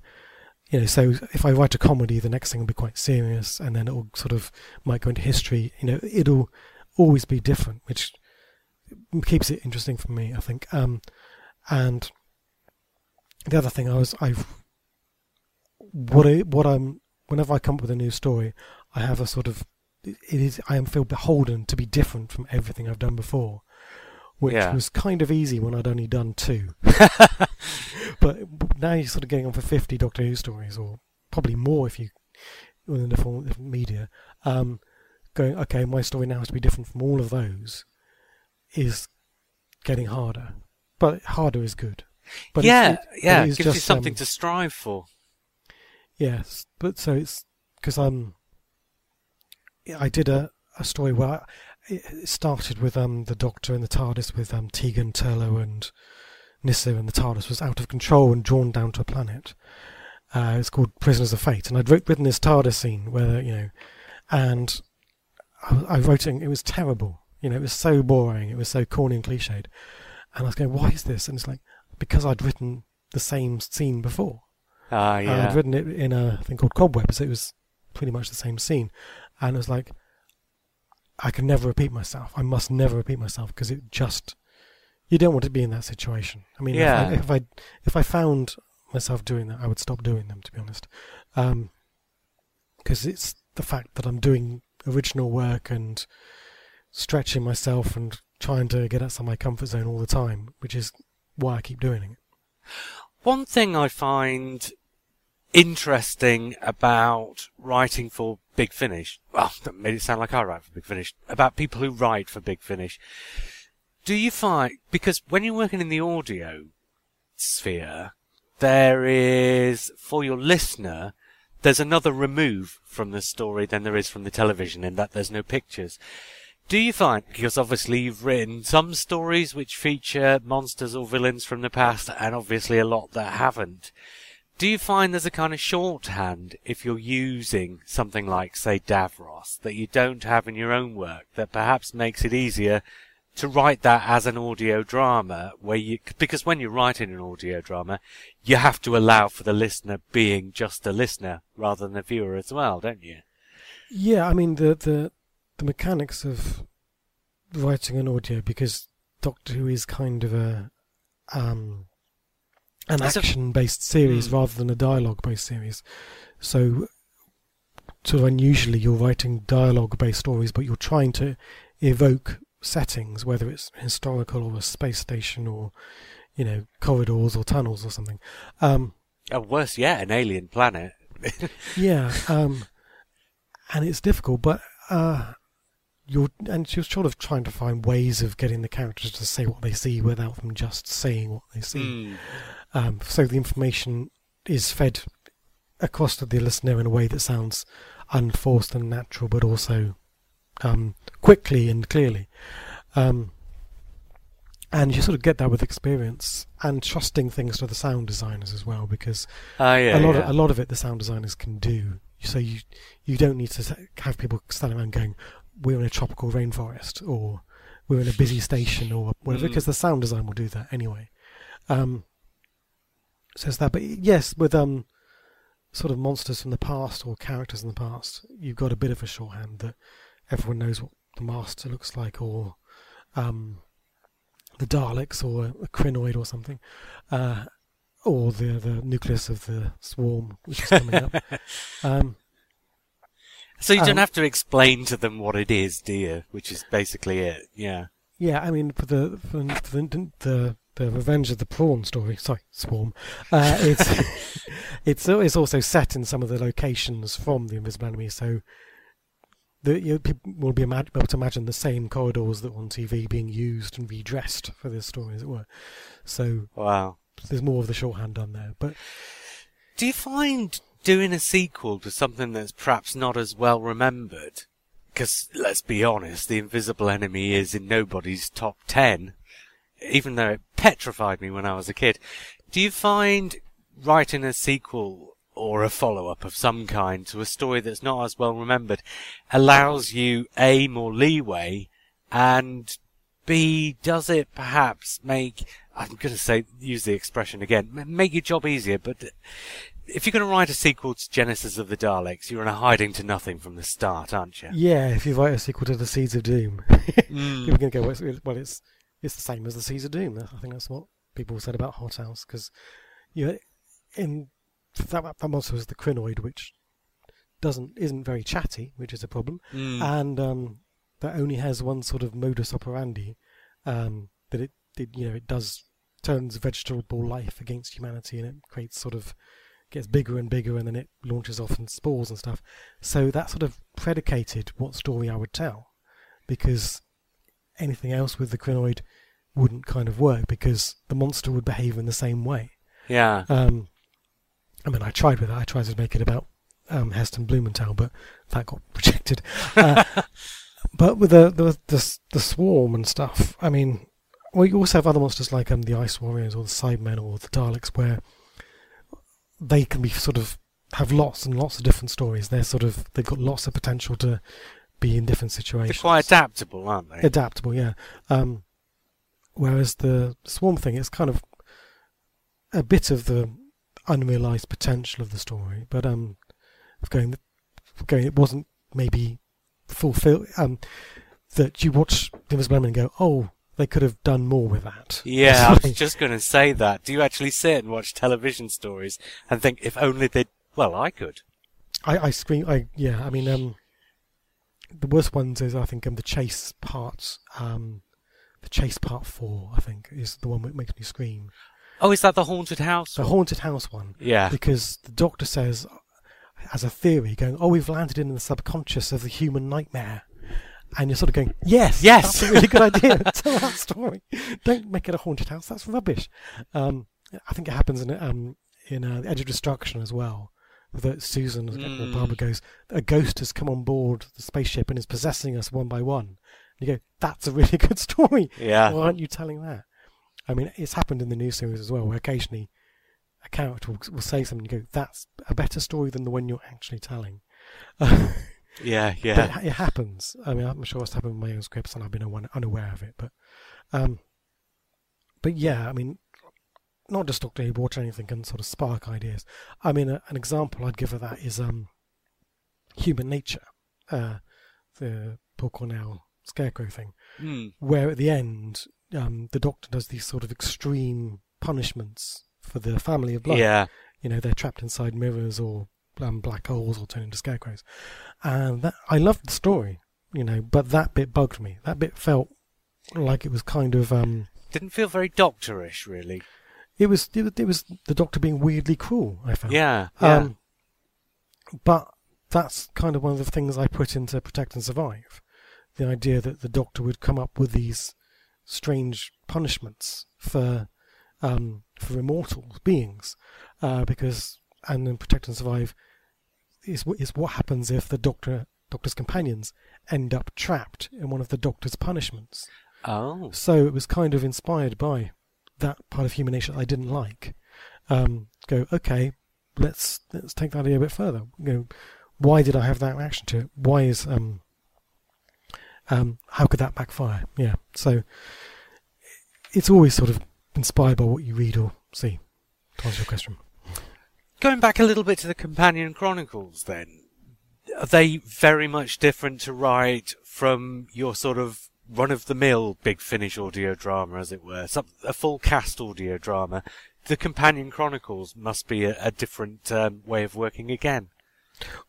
Speaker 2: you know, so if I write a comedy, the next thing will be quite serious, and then it'll sort of might go into history. You know, it'll always be different, which keeps it interesting for me, I think. Um, and the other thing I was I've what I what I'm whenever I come up with a new story, I have a sort of it is I am feel beholden to be different from everything I've done before, which
Speaker 1: Yeah.
Speaker 2: was kind of easy when I'd only done two. *laughs* but now you're sort of getting on for fifty Doctor Who stories, or probably more if you in within different, different media. Um, going okay, my story now has to be different from all of those. Is getting harder, but harder is good. But
Speaker 1: yeah,
Speaker 2: it-
Speaker 1: yeah,
Speaker 2: it
Speaker 1: gives you
Speaker 2: just,
Speaker 1: something
Speaker 2: um,
Speaker 1: to strive for.
Speaker 2: Yes, but so it's because I'm. I did a, a story where I, it started with um the Doctor and the TARDIS with um Tegan, Turlough, and Nyssa, and the TARDIS was out of control and drawn down to a planet. Uh, it's called Prisoners of Fate, and I'd written this TARDIS scene where you know, and I, I wrote it. It was terrible. You know, it was so boring. It was so corny and cliched. And I was going, "Why is this?" And it's like because I'd written the same scene before.
Speaker 1: Ah,
Speaker 2: And
Speaker 1: yeah.
Speaker 2: I'd written it in a thing called Cobwebs. It was pretty much the same scene, and it was like I can never repeat myself. I must never repeat myself because it just you don't want to be in that situation. I mean,
Speaker 1: Yeah.
Speaker 2: if, I, if I if I found myself doing that, I would stop doing them. To be honest, um, because it's the fact that I'm doing original work and stretching myself and trying to get outside my comfort zone all the time, which is why I keep doing it.
Speaker 1: One thing I find interesting about writing for Big Finish, well, that made it sound like I write for Big Finish, about people who write for Big Finish. Do you find, because when you're working in the audio sphere, there is, for your listener, there's another remove from the story than there is from the television in that there's no pictures. Do you find, because obviously you've written some stories which feature monsters or villains from the past, and obviously a lot that haven't. Do you find there's a kind of shorthand if you're using something like, say, Davros, that you don't have in your own work, that perhaps makes it easier to write that as an audio drama, where you, because when you're writing an audio drama, you have to allow for the listener being just a listener rather than a viewer as well, don't you?
Speaker 2: Yeah, I mean the the the mechanics of writing an audio because Doctor Who is kind of a um an
Speaker 1: It's
Speaker 2: action based series
Speaker 1: Hmm.
Speaker 2: rather than a dialogue based series. So sort of unusually you're writing dialogue based stories but you're trying to evoke settings, whether it's historical or a space station or you know, corridors or tunnels or something. Um
Speaker 1: Or worse yet, an alien planet. *laughs*
Speaker 2: yeah, um, and it's difficult, but uh, you're and you're sort of trying to find ways of getting the characters to say what they see without them just saying what they see.
Speaker 1: Mm.
Speaker 2: Um, so the information is fed across to the listener in a way that sounds unforced and natural, but also um, quickly and clearly. Um, and you sort of get that with experience and trusting things to the sound designers as well, because
Speaker 1: Ah, yeah,
Speaker 2: a lot
Speaker 1: yeah.
Speaker 2: of a lot of it the sound designers can do. So you you don't need to have people standing around going, "We're in a tropical rainforest" or "We're in a busy *laughs* station" or whatever,
Speaker 1: Mm.
Speaker 2: because the sound design will do that anyway. Um, it's that, but yes, with um, sort of monsters from the past or characters in the past, you've got a bit of a shorthand that everyone knows what the master looks like, or um, the Daleks, or a, a Krynoid, or something. Uh, or the the nucleus of the swarm, which is coming up. *laughs* Um,
Speaker 1: So you don't
Speaker 2: um,
Speaker 1: have to explain to them what it is, do you? Which is basically it. Yeah.
Speaker 2: yeah, I mean, for the for the, the the Revenge of the Prawn story, sorry, Swarm, uh, it's *laughs* it's it's also set in some of the locations from the Invisible Enemy, so the you know, people will be able to imagine the same corridors that were on TV being used and redressed for this story, as it were. So
Speaker 1: Wow.
Speaker 2: there's more of the shorthand done there, but
Speaker 1: Do you find doing a sequel to something that's perhaps not as well remembered? Because let's be honest, The Invisible Enemy is in nobody's top ten, even though it petrified me when I was a kid. Do you find writing a sequel or a follow-up of some kind to a story that's not as well remembered allows you a more leeway and B, does it perhaps make, I'm going to say, use the expression again, make your job easier, but if you're going to write a sequel to Genesis of the Daleks, you're in a hiding to nothing from the start, aren't you?
Speaker 2: yeah, if you write a sequel to the Seeds of Doom, *laughs*
Speaker 1: Mm.
Speaker 2: people can go well, it's, it's the same as the Seeds of Doom. I think that's what people said about Hot House because you know, in that that monster was the Krynoid which doesn't isn't very chatty which is a problem.
Speaker 1: Mm.
Speaker 2: and um, that only has one sort of modus operandi um, that it, it you know it does turns vegetable life against humanity and it creates sort of gets bigger and bigger and then it launches off and spores and stuff. So that sort of predicated what story I would tell because anything else with the Krynoid wouldn't kind of work because the monster would behave in the same way
Speaker 1: yeah.
Speaker 2: um, I mean, I tried with it. I tried to make it about um, Heston Blumenthal, but that got *laughs* rejected. Uh, *laughs* but with the, the the the swarm and stuff, I mean, well, you also have other monsters like um, the Ice Warriors or the Cybermen or the Daleks, where they can be sort of have lots and lots of different stories. They're sort of they've got lots of potential to be in different situations.
Speaker 1: They're quite adaptable, aren't they?
Speaker 2: adaptable, yeah. Um, whereas the swarm thing, it's kind of a bit of the unrealized potential of the story, but um, of going, going, it wasn't maybe fulfilled. Um, that you watch Invisible Man and go, oh, they could have done more with that.
Speaker 1: Yeah, I was *laughs* just going to say that. Do you actually sit and watch television stories and think, if only they'd, well, I could.
Speaker 2: I, I scream. I yeah. I mean, um, the worst ones is I think um, the chase parts. Um, the chase part four, I think, is the one that makes me scream.
Speaker 1: Oh, is that the haunted house?
Speaker 2: The haunted house one.
Speaker 1: Yeah.
Speaker 2: Because the doctor says, as a theory, going, "Oh, we've landed in the subconscious of the human nightmare." And you're sort of going, yes,
Speaker 1: Yes.
Speaker 2: that's a really good idea. *laughs* Tell that story. Don't make it a haunted house. That's rubbish. Um, I think it happens in um, in uh, the Edge of Destruction as well. That Susan, or
Speaker 1: Mm.
Speaker 2: Barbara goes, a ghost has come on board the spaceship and is possessing us one by one. You go, that's a really *laughs* good story.
Speaker 1: Yeah.
Speaker 2: Why aren't you telling that? I mean, it's happened in the new series as well, where occasionally a character will, will say something and you go, that's a better story than the one you're actually telling. *laughs*
Speaker 1: Yeah,
Speaker 2: But
Speaker 1: yeah.
Speaker 2: it, it happens. I mean, I'm sure it's happened with my own scripts, and I've been un- unaware of it. But, um, but yeah, I mean, not just Doctor Who, watch anything can sort of spark ideas. I mean, a, an example I'd give of that is um, Human Nature, uh, the Paul Cornell Scarecrow thing,
Speaker 1: Hmm.
Speaker 2: where at the end um, the Doctor does these sort of extreme punishments for the family of blood
Speaker 1: Yeah.
Speaker 2: you know they're trapped inside mirrors or um, black holes or turn into scarecrows and that i loved the story you know but that bit bugged me that bit felt like it was kind of um
Speaker 1: Didn't feel very doctorish, really.
Speaker 2: it was it, was- it was the doctor being weirdly cruel i felt
Speaker 1: Yeah. yeah.
Speaker 2: um but that's kind of one of the things i put into protect and survive the idea that the doctor would come up with these strange punishments for um, for immortal beings, uh, because and then protect and survive is is what happens if the doctor doctor's companions end up trapped in one of the doctor's punishments.
Speaker 1: oh.
Speaker 2: So it was kind of inspired by that part of human nature I didn't like. Um, go okay, let's let's take that idea a bit further. You know, why did I have that reaction to it? Why is um um how could that backfire? Yeah, so it's always sort of inspired by what you read or see. To answer your question,
Speaker 1: Going back a little bit to the Companion Chronicles, then, are they very much different to write from your sort of run-of-the-mill Big Finish audio drama, as it were, Some, a full cast audio drama? The Companion Chronicles must be a, a different um, way of working again.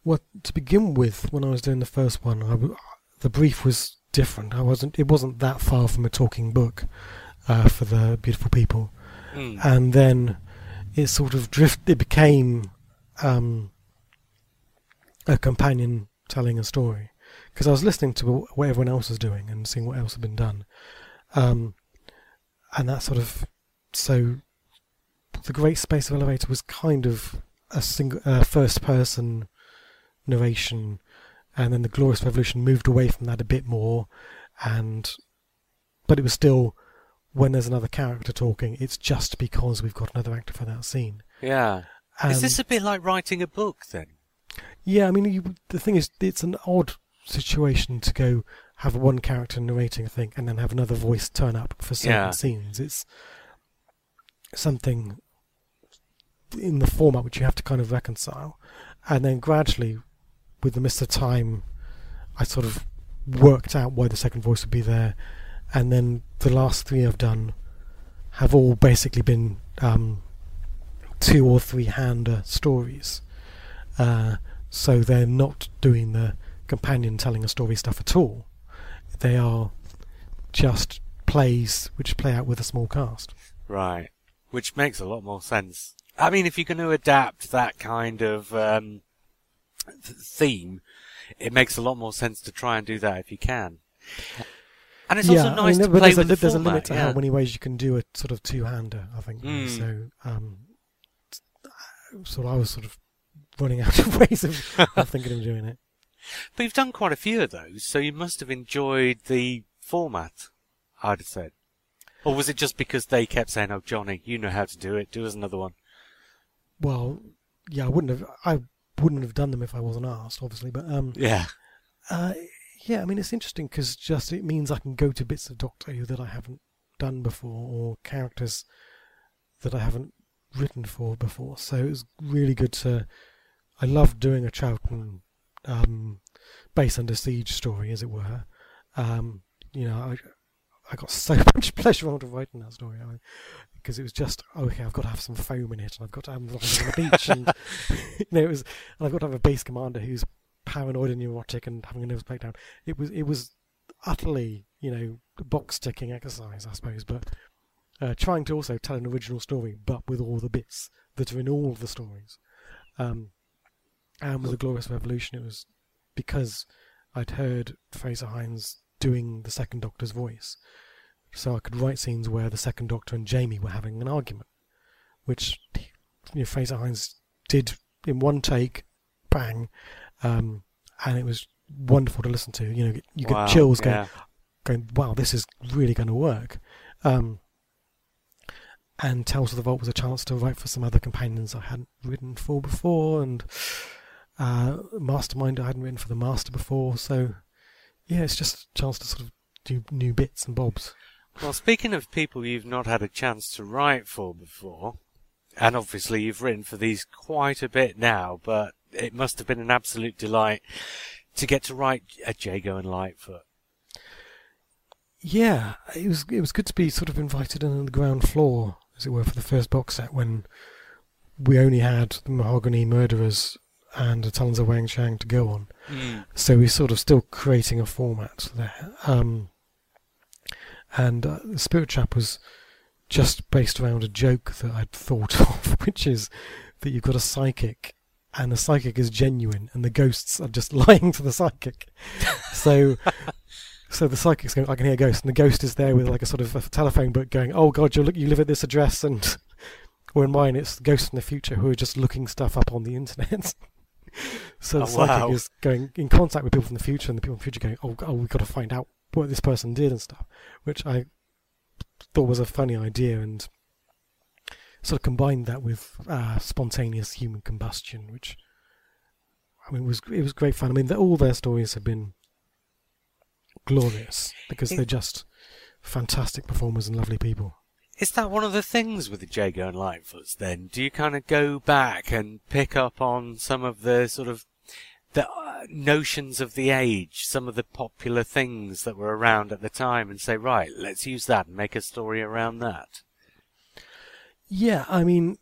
Speaker 2: well, to begin with, when I was doing the first one, I w- the brief was different. I wasn't. It wasn't that far from a talking book uh, for the beautiful people.
Speaker 1: Mm.
Speaker 2: and then it sort of drift. It became um, a companion telling a story because I was listening to what everyone else was doing and seeing what else had been done, um, and that sort of so the Great Space of Elevator was kind of a single uh, first person narration, and then the Glorious Revolution moved away from that a bit more, and but it was still when there's another character talking, it's just because we've got another actor for that scene.
Speaker 1: Yeah.
Speaker 2: Um,
Speaker 1: Is this a bit like writing a book, then?
Speaker 2: Yeah, I mean, you, the thing is, it's an odd situation to go have one character narrating a thing and then have another voice turn up for certain
Speaker 1: Yeah.
Speaker 2: scenes. It's something in the format which you have to kind of reconcile, and then gradually, with the mist of time, I sort of worked out why the second voice would be there, and then the last three I've done have all basically been um, two or three hander stories. Uh, so they're not doing the companion telling a story stuff at all. They are just plays which play out with a small cast.
Speaker 1: Right. Which makes a lot more sense. I mean, if you're going to adapt that kind of um, theme, it makes a lot more sense to try and do that if you can. And it's also
Speaker 2: I
Speaker 1: nice
Speaker 2: mean,
Speaker 1: to play
Speaker 2: there's,
Speaker 1: with
Speaker 2: a,
Speaker 1: the
Speaker 2: there's a
Speaker 1: format,
Speaker 2: limit to
Speaker 1: yeah.
Speaker 2: how many ways you can do a sort of two-hander. I think
Speaker 1: Mm.
Speaker 2: so. Um, so I was sort of running out *laughs* of ways of, of thinking of doing it. *laughs*
Speaker 1: But you've done quite a few of those, so you must have enjoyed the format, I'd have said. Or was it just because they kept saying, oh, Johnny, you know how to do it, do us another one?
Speaker 2: Well, yeah, I wouldn't have. I wouldn't have done them if I wasn't asked, obviously. But um,
Speaker 1: Yeah.
Speaker 2: Uh, yeah, I mean it's interesting because just it means I can go to bits of Doctor Who that I haven't done before, or characters that I haven't written for before, so it was really good to. I loved doing a Troughton um, base under siege story, as it were. Um, you know, I I got so *laughs* much pleasure out of writing that story because it was just okay. I've got to have some foam in it, and I've got to have on the beach, and *laughs* *laughs* you know, it was. And I've got to have a base commander who's paranoid and neurotic and having a nervous breakdown. It was it was utterly you know box ticking exercise, I suppose, but uh, trying to also tell an original story, but with all the bits that are in all the stories. Um, and with the Glorious Revolution, it was because I'd heard Frazer Hines doing the Second Doctor's voice, so I could write scenes where the Second Doctor and Jamie were having an argument, which you know, Frazer Hines did in one take, bang, um, and it was wonderful to listen to. You know, you
Speaker 1: Wow,
Speaker 2: get chills going,
Speaker 1: yeah.
Speaker 2: going, wow, this is really going to work. Um, and Tales of the Vault was a chance to write for some other companions I hadn't written for before, and uh, Mastermind I hadn't written for the Master before. So, yeah, it's just a chance to sort of do new bits and bobs.
Speaker 1: Well, speaking of people you've not had a chance to write for before, and obviously you've written for these quite a bit now, but it must have been an absolute delight to get to write a Jago and Litefoot.
Speaker 2: Yeah, it was it was good to be sort of invited in on the ground floor, as it were, for the first box set when we only had the Mahogany Murderers and the Talons of Weng-Chiang to go on. So we're sort of still creating a format there. Um, and uh, the Spirit Trap was just based around a joke that I'd thought *laughs* of, which is that you've got a psychic, and the psychic is genuine, and the ghosts are just *laughs* lying to the psychic. so. *laughs* So the psychic's going, I can hear a ghost, and the ghost is there with like a sort of a telephone book going, oh god, you you live at this address, and or in mine it's ghosts in the future who are just looking stuff up on the internet. So the
Speaker 1: Oh,
Speaker 2: psychic
Speaker 1: wow.
Speaker 2: is going in contact with people from the future, and the people from the future going, oh, oh we've got to find out what this person did and stuff, which I thought was a funny idea, and sort of combined that with uh, spontaneous human combustion, which I mean was it was great fun. I mean, all their stories have been glorious because they're just fantastic performers and lovely people.
Speaker 1: Is that one of the things with the Jago and Litefoots then? Do you kind of go back and pick up on some of the sort of the uh, notions of the age, some of the popular things that were around at the time and say, right, let's use that and make a story around that?
Speaker 2: Yeah, I mean,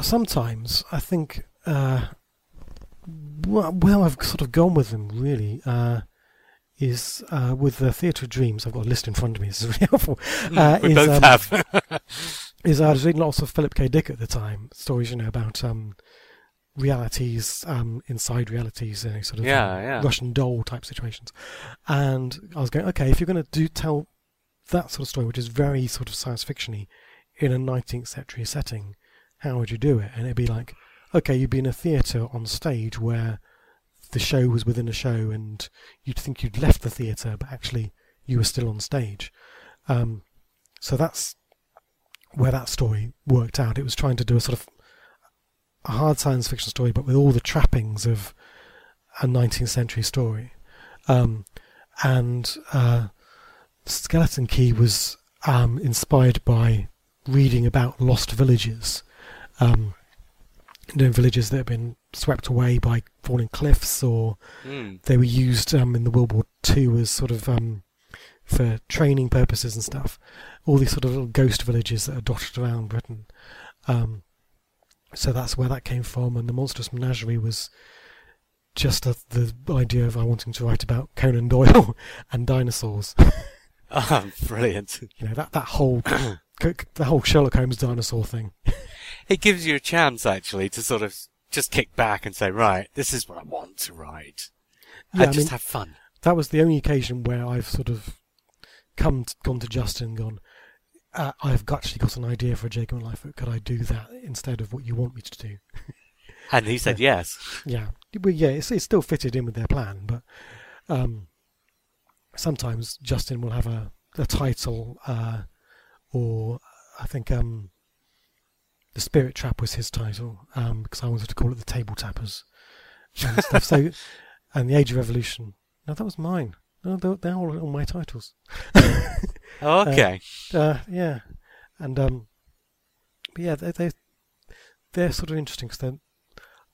Speaker 2: sometimes I think uh, where I've sort of gone with them really uh, is uh, with the Theatre of Dreams. I've got a list in front of me. This is really *laughs* helpful. Uh,
Speaker 1: we
Speaker 2: is,
Speaker 1: both
Speaker 2: um,
Speaker 1: have. *laughs*
Speaker 2: is I was reading lots of Philip K. Dick at the time, stories you know about um, realities um, inside realities, you know, sort of
Speaker 1: Yeah,
Speaker 2: um,
Speaker 1: yeah.
Speaker 2: Russian doll type situations. And I was going, okay, if you're going to do tell that sort of story, which is very sort of science fictiony, in a 19th century setting, how would you do it? And it'd be like, okay, you'd be in a theatre on stage where the show was within a show, and you'd think you'd left the theatre, but actually you were still on stage. Um, so that's where that story worked out. It was trying to do a sort of a hard science fiction story, but with all the trappings of a 19th century story. Um, and uh, Skeleton Key was um, inspired by reading about lost villages. Um, you know, villages that have been swept away by falling cliffs, or
Speaker 1: Mm.
Speaker 2: they were used um, in the World War Two as sort of um, for training purposes and stuff. All these sort of little ghost villages that are dotted around Britain. Um, so that's where that came from, and the monstrous menagerie was just a, the idea of I wanting to write about Conan *laughs* Doyle and dinosaurs.
Speaker 1: Oh, *laughs* brilliant.
Speaker 2: You know that that whole *coughs* the whole Sherlock Holmes dinosaur thing.
Speaker 1: It gives you a chance, actually, to sort of just kick back and say, right, this is what I want to write.
Speaker 2: Yeah,
Speaker 1: and
Speaker 2: I
Speaker 1: just
Speaker 2: mean-
Speaker 1: have fun.
Speaker 2: that was the only occasion where I've sort of come to, gone to Justin and gone. Uh, I've got- actually got an idea for a Jago and Litefoot. Could I do that instead of what you want me to do? *laughs*
Speaker 1: And he said yes.
Speaker 2: Yeah, well, yeah, it's, it's still fitted in with their plan, but um, sometimes Justin will have a, a title, uh, or I think um, the Spirit Trap was his title um, because I wanted to call it the Table Tappers and stuff. so, *laughs* and the Age of Revolution. No, that was mine. No, they're, they're all on my titles.
Speaker 1: Oh, *laughs* okay.
Speaker 2: Uh, yeah, and um, but yeah, they they they're sort of interesting because they're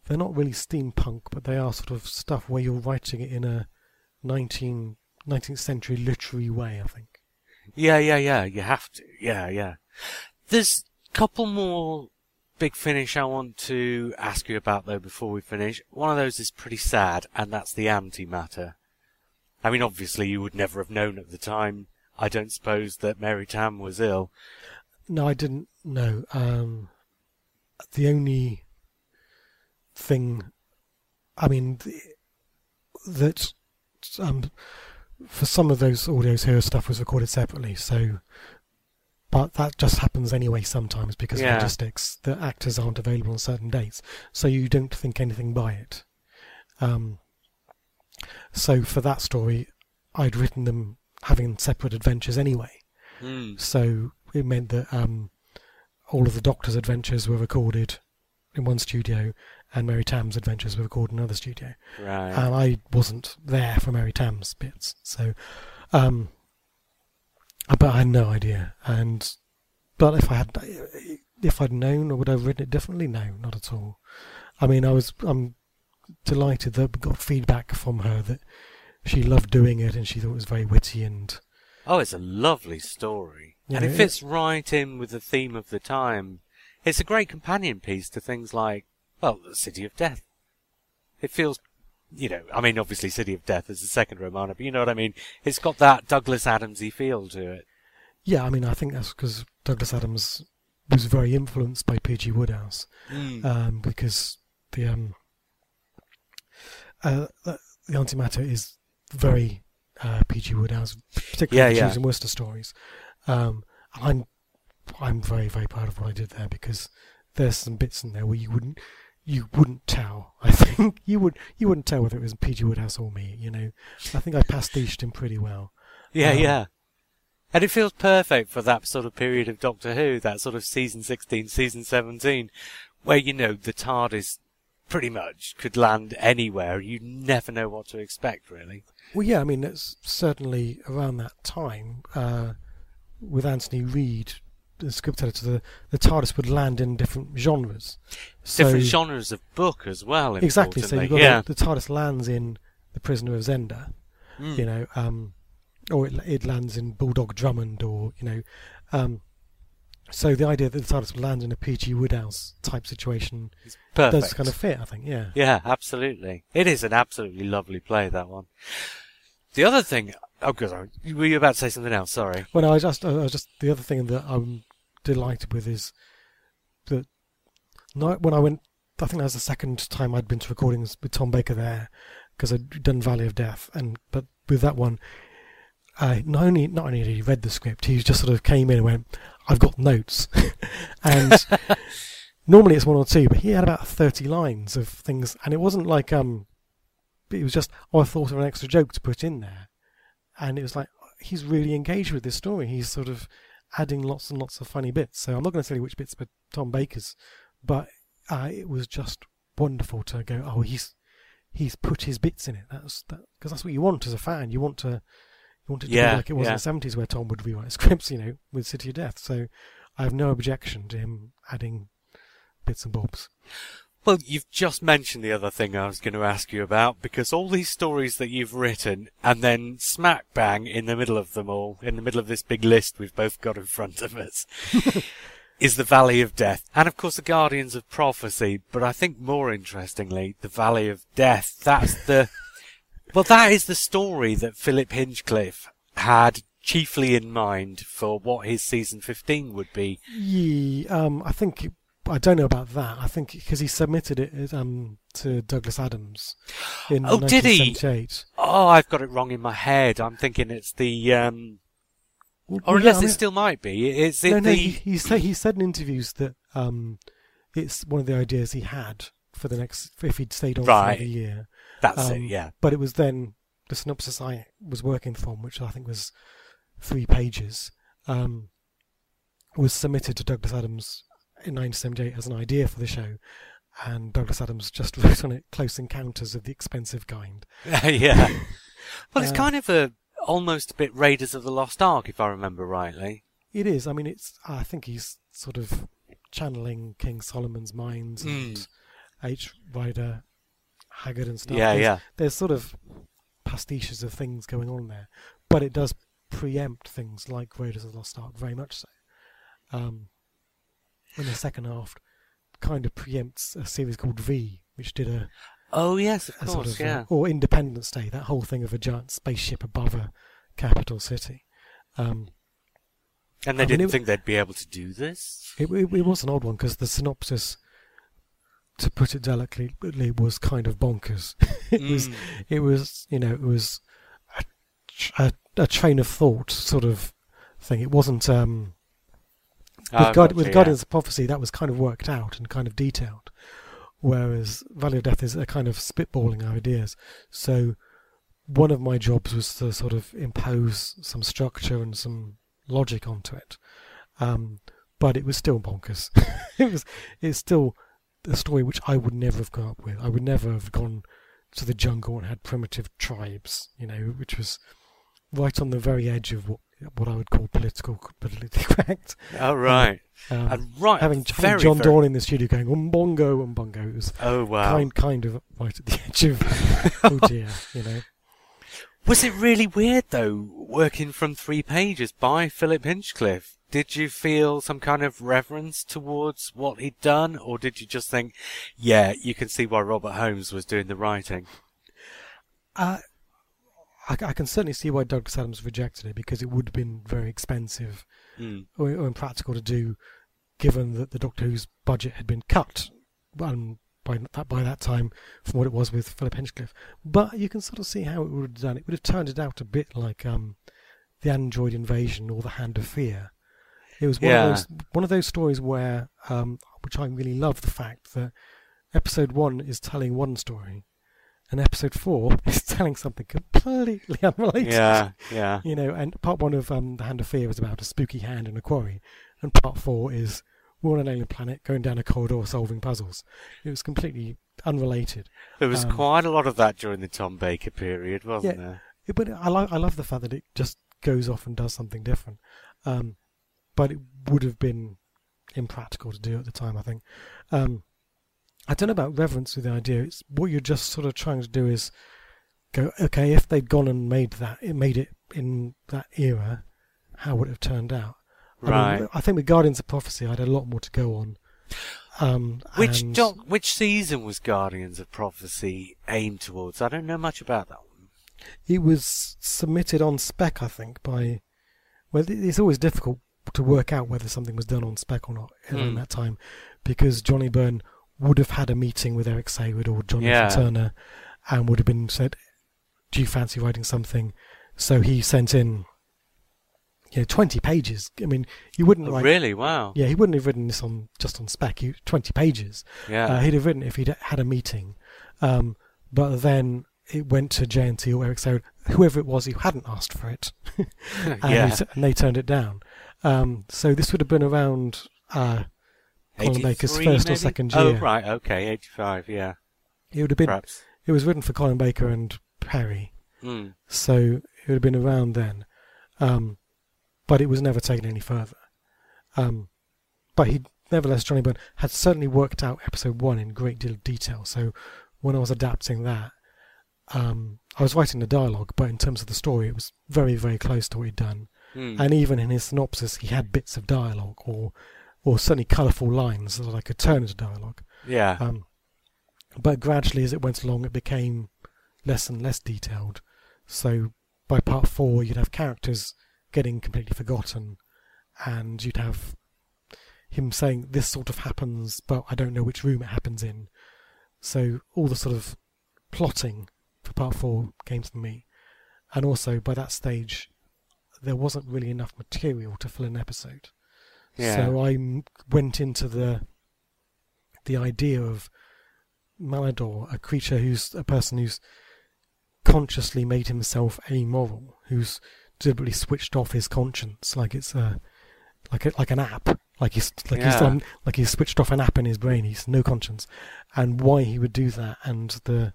Speaker 2: they're not really steampunk, but they are sort of stuff where you're writing it in a 19, 19th century literary way. I think.
Speaker 1: Yeah, yeah, yeah. You have to. Yeah, yeah. There's couple more big finish I want to ask you about though before we finish. One of those is pretty sad, and that's the antimatter. I mean, obviously you would never have known at the time. I don't suppose that Mary Tamm was ill.
Speaker 2: No, I didn't know. Um, the only thing, I mean, th- that um, for some of those audios here, stuff was recorded separately. So, but that just happens anyway sometimes because
Speaker 1: Yeah.
Speaker 2: of logistics. The actors aren't available on certain dates, so you don't think anything by it. Um, so for that story, I'd written them having separate adventures anyway.
Speaker 1: Hmm.
Speaker 2: So it meant that um, all of the Doctor's adventures were recorded in one studio, and Mary Tamm's adventures were recorded in another studio.
Speaker 1: Right.
Speaker 2: And I wasn't there for Mary Tamm's bits, so um, Uh, but I had no idea. And but if I had, if I'd known, or would I have written it differently? No, not at all. I mean, I was I'm delighted that we got feedback from her that she loved doing it and she thought it was very witty and
Speaker 1: Oh, it's a lovely story.
Speaker 2: Yeah,
Speaker 1: and it
Speaker 2: it
Speaker 1: fits right in with the theme of the time. It's a great companion piece to things like, well, the City of Death. It feels, you know, I mean, obviously City of Death is the second Romana, but you know what I mean? It's got that Douglas Adamsy feel to it.
Speaker 2: Yeah, I mean, I think that's because Douglas Adams was very influenced by P.G. Wodehouse, um, because the um, uh, the the antimatter is very uh, P.G. Wodehouse, particularly
Speaker 1: Yeah,
Speaker 2: the
Speaker 1: yeah.
Speaker 2: Jeeves and Wooster stories. Um, I'm I'm very very proud of what I did there because there's some bits in there where you wouldn't you wouldn't tell. I think *laughs* you would you wouldn't tell whether it was P.G. Wodehouse or me. You know, I think I pastiched him pretty well.
Speaker 1: Yeah,
Speaker 2: Um,
Speaker 1: yeah. And it feels perfect for that sort of period of Doctor Who, that sort of season 16, season 17, where, you know, the TARDIS pretty much could land anywhere. You never know what to expect, really.
Speaker 2: Well, yeah, I mean, it's certainly around that time uh, with Anthony Read, the script editor, the, the TARDIS would land in different genres. So,
Speaker 1: Different genres of book as well,
Speaker 2: Exactly. So you've got
Speaker 1: yeah.
Speaker 2: the, the TARDIS lands in The Prisoner of Zenda,
Speaker 1: Mm.
Speaker 2: you know, um, or it, it lands in Bulldog Drummond, or you know, um, so the idea that the TARDIS would land in a P.G. Wodehouse type situation does kind of fit, I think. Yeah.
Speaker 1: Yeah, absolutely. It is an absolutely lovely play, that one. The other thing, oh, good. Were you about to say something else? Sorry.
Speaker 2: Well, no, I just, I was just the other thing that I'm delighted with is that night when I went, I think that was the second time I'd been to recordings with Tom Baker there because I'd done Valley of Death, and but with that one, uh, not only not only did he read the script, he just sort of came in and went, "I've got notes," *laughs* and *laughs* normally it's one or two, but he had about thirty lines of things, and it wasn't like um, it was just oh, I thought of an extra joke to put in there, and it was like he's really engaged with this story. He's sort of adding lots and lots of funny bits. So I'm not going to tell you which bits, but Tom Baker's, but uh, it was just wonderful to go. Oh, he's he's put his bits in it. That's that because that's what you want as a fan. You want to you want it to
Speaker 1: Yeah,
Speaker 2: be like it was
Speaker 1: yeah.
Speaker 2: in the seventies where Tom would rewrite scripts, you know, with City of Death. So I have no objection to him adding bits and bobs.
Speaker 1: Well, you've just mentioned the other thing I was going to ask you about because all these stories that you've written and then smack bang in the middle of them all, in the middle of this big list we've both got in front of us, *laughs* is the Valley of Death. And of course the Guardians of Prophecy, but I think more interestingly, the Valley of Death. That's the, well, that is the story that Philip Hinchcliffe had chiefly in mind for what his season 15 would be.
Speaker 2: Yeah, um, I think I don't know about that. I think because he submitted it um, to Douglas Adams in
Speaker 1: Oh, did he? Oh, I've got it wrong in my head. I'm thinking it's the, um,
Speaker 2: Well,
Speaker 1: Or unless
Speaker 2: yeah, I
Speaker 1: it still might be. Is it
Speaker 2: no, no,
Speaker 1: the?
Speaker 2: he, he said he said in interviews that um, it's one of the ideas he had for the next if he'd stayed on
Speaker 1: Right.
Speaker 2: for another year.
Speaker 1: That's it.
Speaker 2: Um,
Speaker 1: Yeah.
Speaker 2: But it was then the synopsis I was working from, which I think was three pages, um, was submitted to Douglas Adams in 1978 as an idea for the show, and Douglas Adams just *laughs* wrote on it "Close Encounters of the Expensive Kind." *laughs*
Speaker 1: yeah. *laughs* Well, it's
Speaker 2: Uh,
Speaker 1: kind of a almost a bit Raiders of the Lost Ark, if I remember rightly.
Speaker 2: It is. I mean, it's. I think he's sort of channeling King Solomon's Mines and
Speaker 1: Mm.
Speaker 2: H. Rider Haggard and stuff.
Speaker 1: Yeah,
Speaker 2: there's,
Speaker 1: yeah.
Speaker 2: There's sort of pastiches of things going on there, but it does preempt things like Raiders of the Lost Ark very much so. Um, and the second half kind of preempts a series called V, which did a,
Speaker 1: Oh yes, of course,
Speaker 2: sort of
Speaker 1: yeah.
Speaker 2: uh, or Independence Day, that whole thing of a giant spaceship above a capital city. Um,
Speaker 1: and they
Speaker 2: I
Speaker 1: didn't
Speaker 2: it-
Speaker 1: think they'd be able to do this.
Speaker 2: It, it, it was an odd one because the synopsis, to put it delicately, was kind of bonkers. *laughs* it was,
Speaker 1: Mm.
Speaker 2: it was, you know, it was a, a, a train of thought sort of thing. It wasn't um, with,
Speaker 1: Oh,
Speaker 2: God, with. Guardians of Prophecy that was kind of worked out and kind of detailed, whereas Valley of Death is a kind of spitballing ideas. So one of my jobs was to sort of impose some structure and some logic onto it. Um, but it was still bonkers. *laughs* it was it's still a story which I would never have come up with. I would never have gone to the jungle and had primitive tribes, you know, which was right on the very edge of what what I would call political politically correct. *laughs*
Speaker 1: Oh right,
Speaker 2: Um,
Speaker 1: and right,
Speaker 2: having,
Speaker 1: very,
Speaker 2: having John
Speaker 1: very-
Speaker 2: Dawn in the studio going umbongo umbongo it was
Speaker 1: Oh wow.
Speaker 2: kind kind of right at the *laughs* edge of *laughs* oh dear, you know.
Speaker 1: Was it really weird though, working from three pages by Philip Hinchcliffe? Did you feel some kind of reverence towards what he'd done, or did you just think, yeah, you can see why Robert Holmes was doing the writing?
Speaker 2: Uh, I, I can certainly see why Douglas Adams rejected it because it would have been very expensive
Speaker 1: Mm.
Speaker 2: or, or impractical to do, given that the Doctor Who's budget had been cut um, by that by that time from what it was with Philip Hinchcliffe. But you can sort of see how it would have done. It would have turned it out a bit like um, the Android Invasion or the Hand of Fear. It was one
Speaker 1: Yeah.
Speaker 2: of those one of those stories where, um, which I really love, the fact that episode one is telling one story, and episode four *laughs* is telling something completely *laughs* unrelated.
Speaker 1: Yeah, yeah. *laughs*
Speaker 2: You know, and part one of um, The Hand of Fear was about a spooky hand in a quarry, and part four is we're on an alien planet going down a corridor solving puzzles. It was completely unrelated.
Speaker 1: There was
Speaker 2: Um,
Speaker 1: quite a lot of that during the Tom Baker period, wasn't
Speaker 2: Yeah.
Speaker 1: there?
Speaker 2: It- but I like I love the fact that it just goes off and does something different. Um, but it would have been impractical to do at the time, I think. Um, I don't know about reverence with the idea. It's what you're just sort of trying to do is go, okay, if they'd gone and made that, it made it in that era, how would it have turned out? I,
Speaker 1: Right.
Speaker 2: mean, I think with Guardians of Prophecy, I had a lot more to go on. Um,
Speaker 1: Which
Speaker 2: and
Speaker 1: doc, which season was Guardians of Prophecy aimed towards? I don't know much about that one.
Speaker 2: it was submitted on spec, I think, by. Well, it's always difficult to work out whether something was done on spec or not around
Speaker 1: Hmm.
Speaker 2: that time, because Johnny Byrne would have had a meeting with Eric Saward or Jonathan
Speaker 1: Yeah.
Speaker 2: Turner, and would have been said, "Do you fancy writing something?" So he sent in, you know, twenty pages. I mean, you wouldn't
Speaker 1: Oh,
Speaker 2: write.
Speaker 1: really? Wow.
Speaker 2: Yeah, he wouldn't have written this on just on spec. He, Twenty pages.
Speaker 1: Yeah.
Speaker 2: Uh, he'd have written it if he'd had a meeting. Um, but then it went to JNT or Eric Saward, whoever it was who hadn't asked for it, *laughs* *laughs* and,
Speaker 1: yeah.
Speaker 2: he and they turned it down. Um, so this would have been around uh, Baker's
Speaker 1: 83
Speaker 2: first or
Speaker 1: maybe?
Speaker 2: second
Speaker 1: Oh, right. Okay. 85. Yeah.
Speaker 2: it would have been.
Speaker 1: Perhaps.
Speaker 2: It was written for Colin Baker and Peri,
Speaker 1: Mm.
Speaker 2: so it would have been around then. Um, but it was never taken any further. Um, but he, nevertheless, Johnny Byrne had certainly worked out episode one in great deal of detail. So when I was adapting that, um, I was writing the dialogue, but in terms of the story, it was very, very close to what he'd done.
Speaker 1: Mm.
Speaker 2: And even in his synopsis, he had bits of dialogue, or, or certainly colourful lines that I could turn into dialogue.
Speaker 1: yeah.
Speaker 2: Um, but gradually, as it went along, it became less and less detailed. So by part four, you'd have characters getting completely forgotten, and you'd have him saying, "This sort of happens, but I don't know which room it happens in." So all the sort of plotting for part four came to me, and also by that stage, there wasn't really enough material to fill an episode.
Speaker 1: Yeah.
Speaker 2: So I m- went into the the idea of Malador, a creature who's a person who's consciously made himself amoral, who's deliberately switched off his conscience, like it's a like a, like an app, like he's like he's
Speaker 1: Yeah.
Speaker 2: done, like he's switched off an app in his brain. He's no conscience, and why he would do that, and the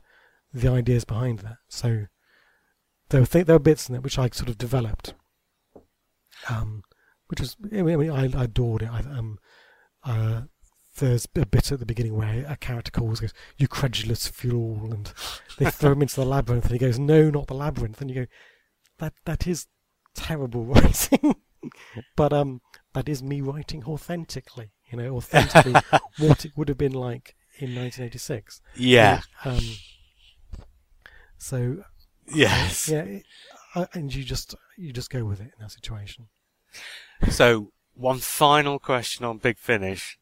Speaker 2: the ideas behind that. So there were th- there were bits in it which I sort of developed, um, which was I mean I, I adored it. I, um, uh, there's a bit at the beginning where a character calls, goes, "You credulous fool," and they *laughs* throw him into the labyrinth, and he goes, "No, not the labyrinth," and you go, "That that is terrible *laughs* writing," but um, that is me writing authentically, you know, authentically *laughs* what it would have been like in 1986.
Speaker 1: Yeah.
Speaker 2: Um, so
Speaker 1: Yes.
Speaker 2: yeah, it, uh, and you just you just go with it in that situation.
Speaker 1: So, one final question on Big Finish.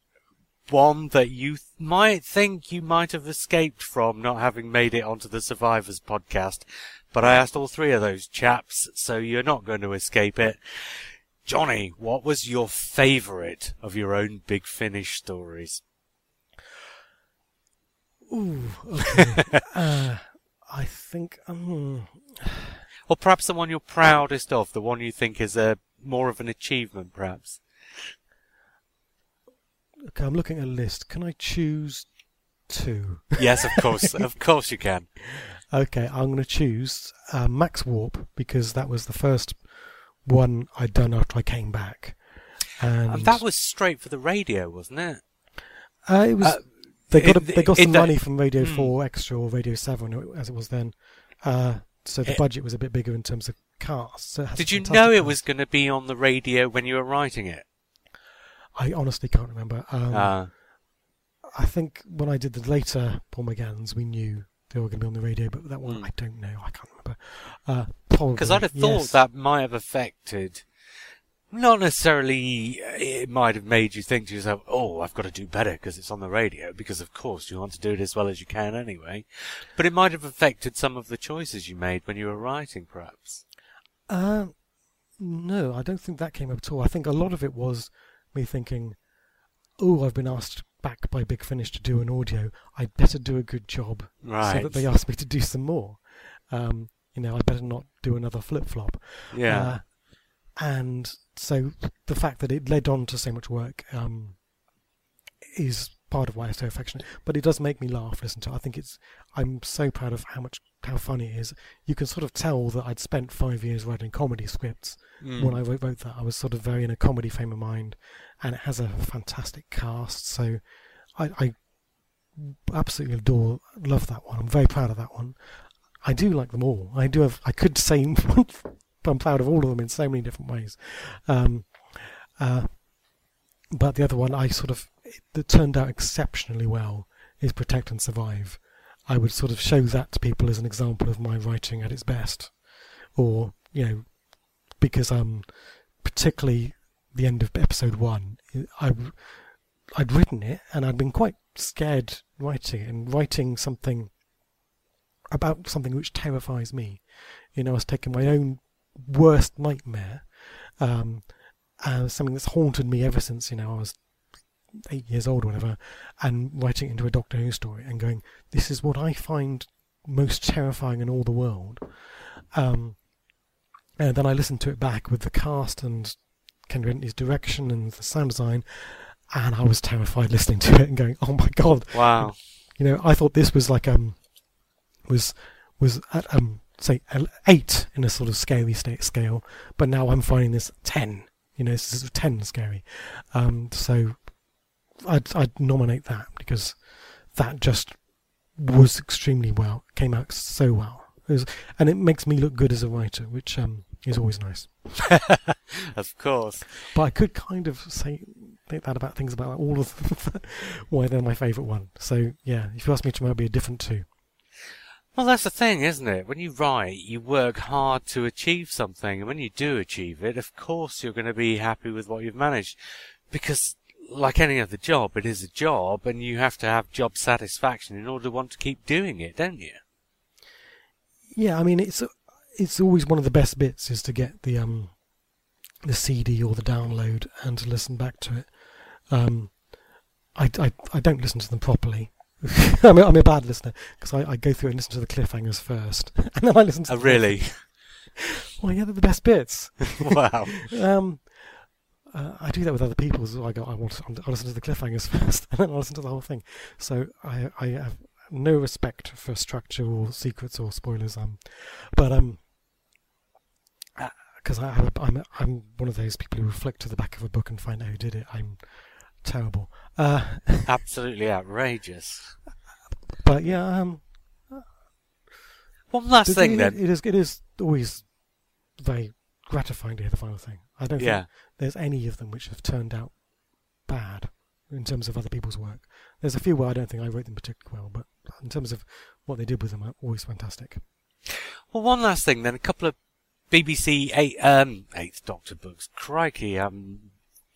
Speaker 1: One that you th- might think you might have escaped from not having made it onto the Survivors podcast, but I asked all three of those chaps, so you're not going to escape it. Johnny, what was your favourite of your own Big Finish stories?
Speaker 2: Ooh, okay. *laughs* uh, I think um,
Speaker 1: Or perhaps the one you're proudest of, the one you think is a more of an achievement, perhaps.
Speaker 2: okay. I'm looking at a list. Can I choose two? *laughs*
Speaker 1: Yes, of course, of course you can.
Speaker 2: Okay, I'm going to choose uh, Max Warp because that was the first one I'd done after I came back, and,
Speaker 1: And that was straight for the radio, wasn't it?
Speaker 2: uh, it was.
Speaker 1: uh,
Speaker 2: they got a, they got some
Speaker 1: the-
Speaker 2: money from Radio
Speaker 1: Hmm.
Speaker 2: Four Extra or Radio Seven as it was then, uh, so the
Speaker 1: Eh.
Speaker 2: budget was a bit bigger in terms of cast. So it has a
Speaker 1: Did you know it
Speaker 2: cast.
Speaker 1: was going to be on the radio when you were writing it?
Speaker 2: I honestly can't remember. Um,
Speaker 1: Uh,
Speaker 2: I think when I did the later Paul McGann's, we knew they were going to be on the radio, but that one
Speaker 1: Hmm.
Speaker 2: I don't know. I can't remember. Uh, probably
Speaker 1: Because I'd have thought
Speaker 2: yes.
Speaker 1: that might have affected. Not necessarily, it might have made you think to yourself, oh, I've got to do better because it's on the radio, because of course you want to do it as well as you can anyway. But it might have affected some of the choices you made when you were writing, perhaps.
Speaker 2: Uh, no, I don't think that came up at all. I think a lot of it was me thinking, oh, I've been asked back by Big Finish to do an audio. I'd better do a good job
Speaker 1: Right.
Speaker 2: so that they asked me to do some more. Um, you know, I'd better not do another flip flop.
Speaker 1: Yeah.
Speaker 2: Uh, and so the fact that it led on to so much work um, is part of why I'm so affectionate. But it does make me laugh. Listen to. it. I think it's. I'm so proud of how much how funny it is. You can sort of tell that I'd spent five years writing comedy scripts
Speaker 1: Mm.
Speaker 2: when I wrote, wrote that. I was sort of very in a comedy frame of mind, and it has a fantastic cast. So I, I absolutely adore, love that one. I'm very proud of that one. I do like them all. I do have. I could say *laughs* I'm proud of all of them in so many different ways. Um, uh, but the other one, I sort of that turned out exceptionally well is Protect and Survive. I would sort of show that to people as an example of my writing at its best, or you know, because um, particularly the end of episode one, I I'd written it and I'd been quite scared writing it and writing something about something which terrifies me. You know, I was taking my own worst nightmare, um, uh, something that's haunted me ever since you know I was eight years old or whatever, and writing it into a Doctor Who story and going, this is what I find most terrifying in all the world. Um, and then I listened to it back with the cast and Ken Bentley's direction and the sound design, and I was terrified listening to it and going, "Oh my god!"
Speaker 1: Wow.
Speaker 2: You know, I thought this was like um was was at um say eight in a sort of scary state scale, but now I'm finding this ten. You know, this is ten scary. Um, so I'd I'd nominate that because that just was extremely well, came out so well. It was, and it makes me look good as a writer, which um is always nice. *laughs*
Speaker 1: of course.
Speaker 2: But I could kind of say think that about things about all of them, *laughs* why they're my favourite one. So yeah, if you ask me tomorrow, it might be a different two.
Speaker 1: Well, that's the thing, isn't it? When you write, you work hard to achieve something, and when you do achieve it, of course you're going to be happy with what you've managed. Because, like any other job, it is a job, and you have to have job satisfaction in order to want to keep doing it, don't you?
Speaker 2: Yeah, I mean it's it's always one of the best bits is to get the um the CD or the download and to listen back to it. Um, I, I, I don't listen to them properly. *laughs* I'm, a, I'm a bad listener because I, I go through and listen to the cliffhangers first, *laughs* and then I listen to.
Speaker 1: Oh, really? *laughs*
Speaker 2: Well, yeah, they're the best bits.
Speaker 1: wow.
Speaker 2: Um, uh, I do that with other people well. I go, I want, to, I listen to the cliffhangers *laughs* first, and then I listen to the whole thing. So I, I have no respect for structure or secrets or spoilers. Um, but um, because I, I'm, I'm, I'm one of those people who flick to the back of a book and find out who did it. I'm, terrible. Uh, *laughs*
Speaker 1: Absolutely outrageous.
Speaker 2: but yeah, um,
Speaker 1: One last thing
Speaker 2: it-
Speaker 1: then.
Speaker 2: it is it is always very gratifying to hear the final thing. I don't
Speaker 1: Yeah.
Speaker 2: think there's any of them which have turned out bad in terms of other people's work. There's a few where I don't think I wrote them particularly well, but in terms of what they did with them, always fantastic.
Speaker 1: Well, one last thing then. A couple of BBC eight, um, Eighth Doctor books. Crikey, I'm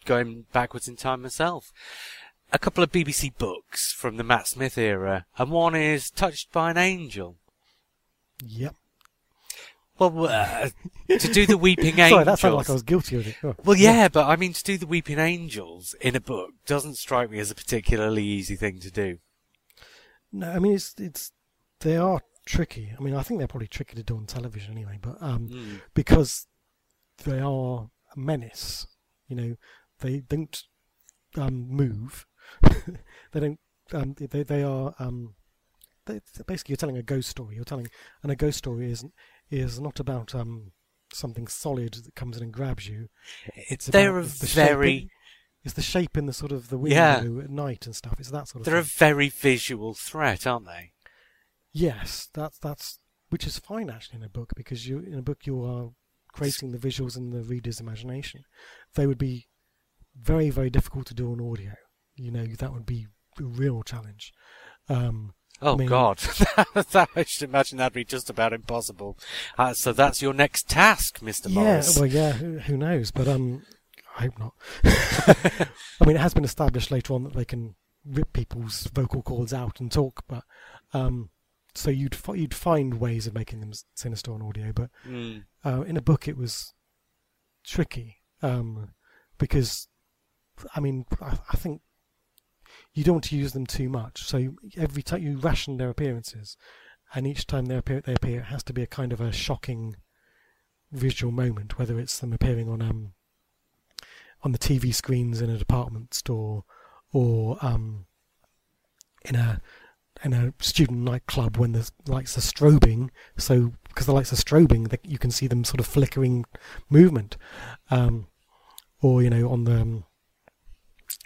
Speaker 1: going backwards in time myself. A couple of BBC books from the Matt Smith era, and one is Touched by an Angel.
Speaker 2: Yep.
Speaker 1: Well, uh, to do the Weeping Angels. *laughs*
Speaker 2: Sorry, that sounded like I was guilty of it. Oh.
Speaker 1: Well, yeah, but I mean, to do the Weeping Angels in a book doesn't strike me as a particularly easy thing to do.
Speaker 2: No, I mean it's it's they are tricky. I mean, I think they're probably tricky to do on television anyway, but um,
Speaker 1: Mm.
Speaker 2: because they are a menace. You know, they don't um, move. *laughs* they don't. Um, they they are. Um, they, basically, you're telling a ghost story. You're telling, and a ghost story is is not about um, something solid that comes in and grabs you. It's
Speaker 1: They're
Speaker 2: about
Speaker 1: a
Speaker 2: the shape
Speaker 1: very,
Speaker 2: in- It's the shape in the sort of the window
Speaker 1: Yeah.
Speaker 2: at night and stuff. It's that sort of.
Speaker 1: they're a very visual threat, aren't they?
Speaker 2: Yes, that's that's which is fine actually in a book because you in a book you are creating the visuals in the reader's imagination. They would be very very difficult to do on audio. You know that would be a real challenge. Um,
Speaker 1: Oh God, *laughs* that, I should imagine that'd be just about impossible. Uh, so that's your next task, Mister
Speaker 2: yeah,
Speaker 1: Morris.
Speaker 2: well, yeah, who, who knows? But um, I hope not. *laughs* *laughs* I mean, it has been established later on that they can rip people's vocal cords out and talk, but um, so you'd fi- you'd find ways of making them sinister on audio, but
Speaker 1: Mm.
Speaker 2: uh, in a book it was tricky um, because I mean I, I think you don't want to use them too much. So every time you ration their appearances, and each time they appear, they appear, it has to be a kind of a shocking visual moment, whether it's them appearing on um on the TV screens in a department store or um in a in a student nightclub when the lights are strobing. So because the lights are strobing, that you can see them sort of flickering movement, um, or you know on the um,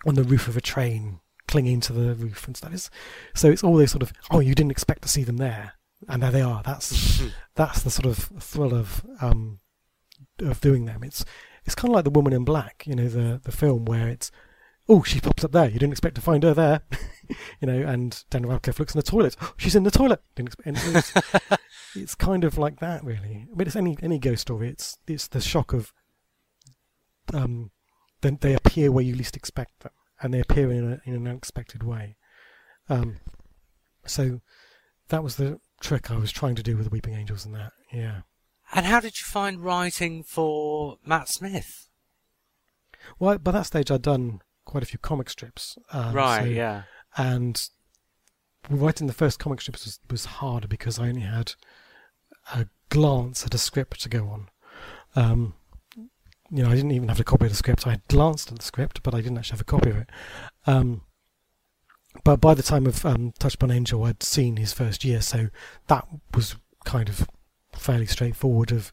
Speaker 2: on the roof of a train clinging to the roof and stuff. It's, so it's all those sort of oh you didn't expect to see them there, and there they are. That's that's the sort of thrill of um, of doing them. It's it's kind of like the Woman in Black, you know, the the film where it's oh she pops up there. You didn't expect to find her there, *laughs* you know. And Daniel Radcliffe looks in the toilet. Oh, she's in the toilet. Didn't expect, it's, *laughs* it's kind of like that, really. But it's any any ghost story. It's it's the shock of um, then they appear where you least expect them, and they appear in, a, in an unexpected way. Um, so that was the trick I was trying to do with the Weeping Angels and that. Yeah.
Speaker 1: And how did you find writing for Matt Smith?
Speaker 2: Well, by that stage, I'd done quite a few comic strips. Um,
Speaker 1: right,
Speaker 2: so-
Speaker 1: yeah.
Speaker 2: And writing the first comic strips was, was harder because I only had a glance at a script to go on. Um, you know, I didn't even have a copy of the script. I had glanced at the script, but I didn't actually have a copy of it. Um, but by the time of um, Touched by an Angel, I'd seen his first year, so that was kind of fairly straightforward of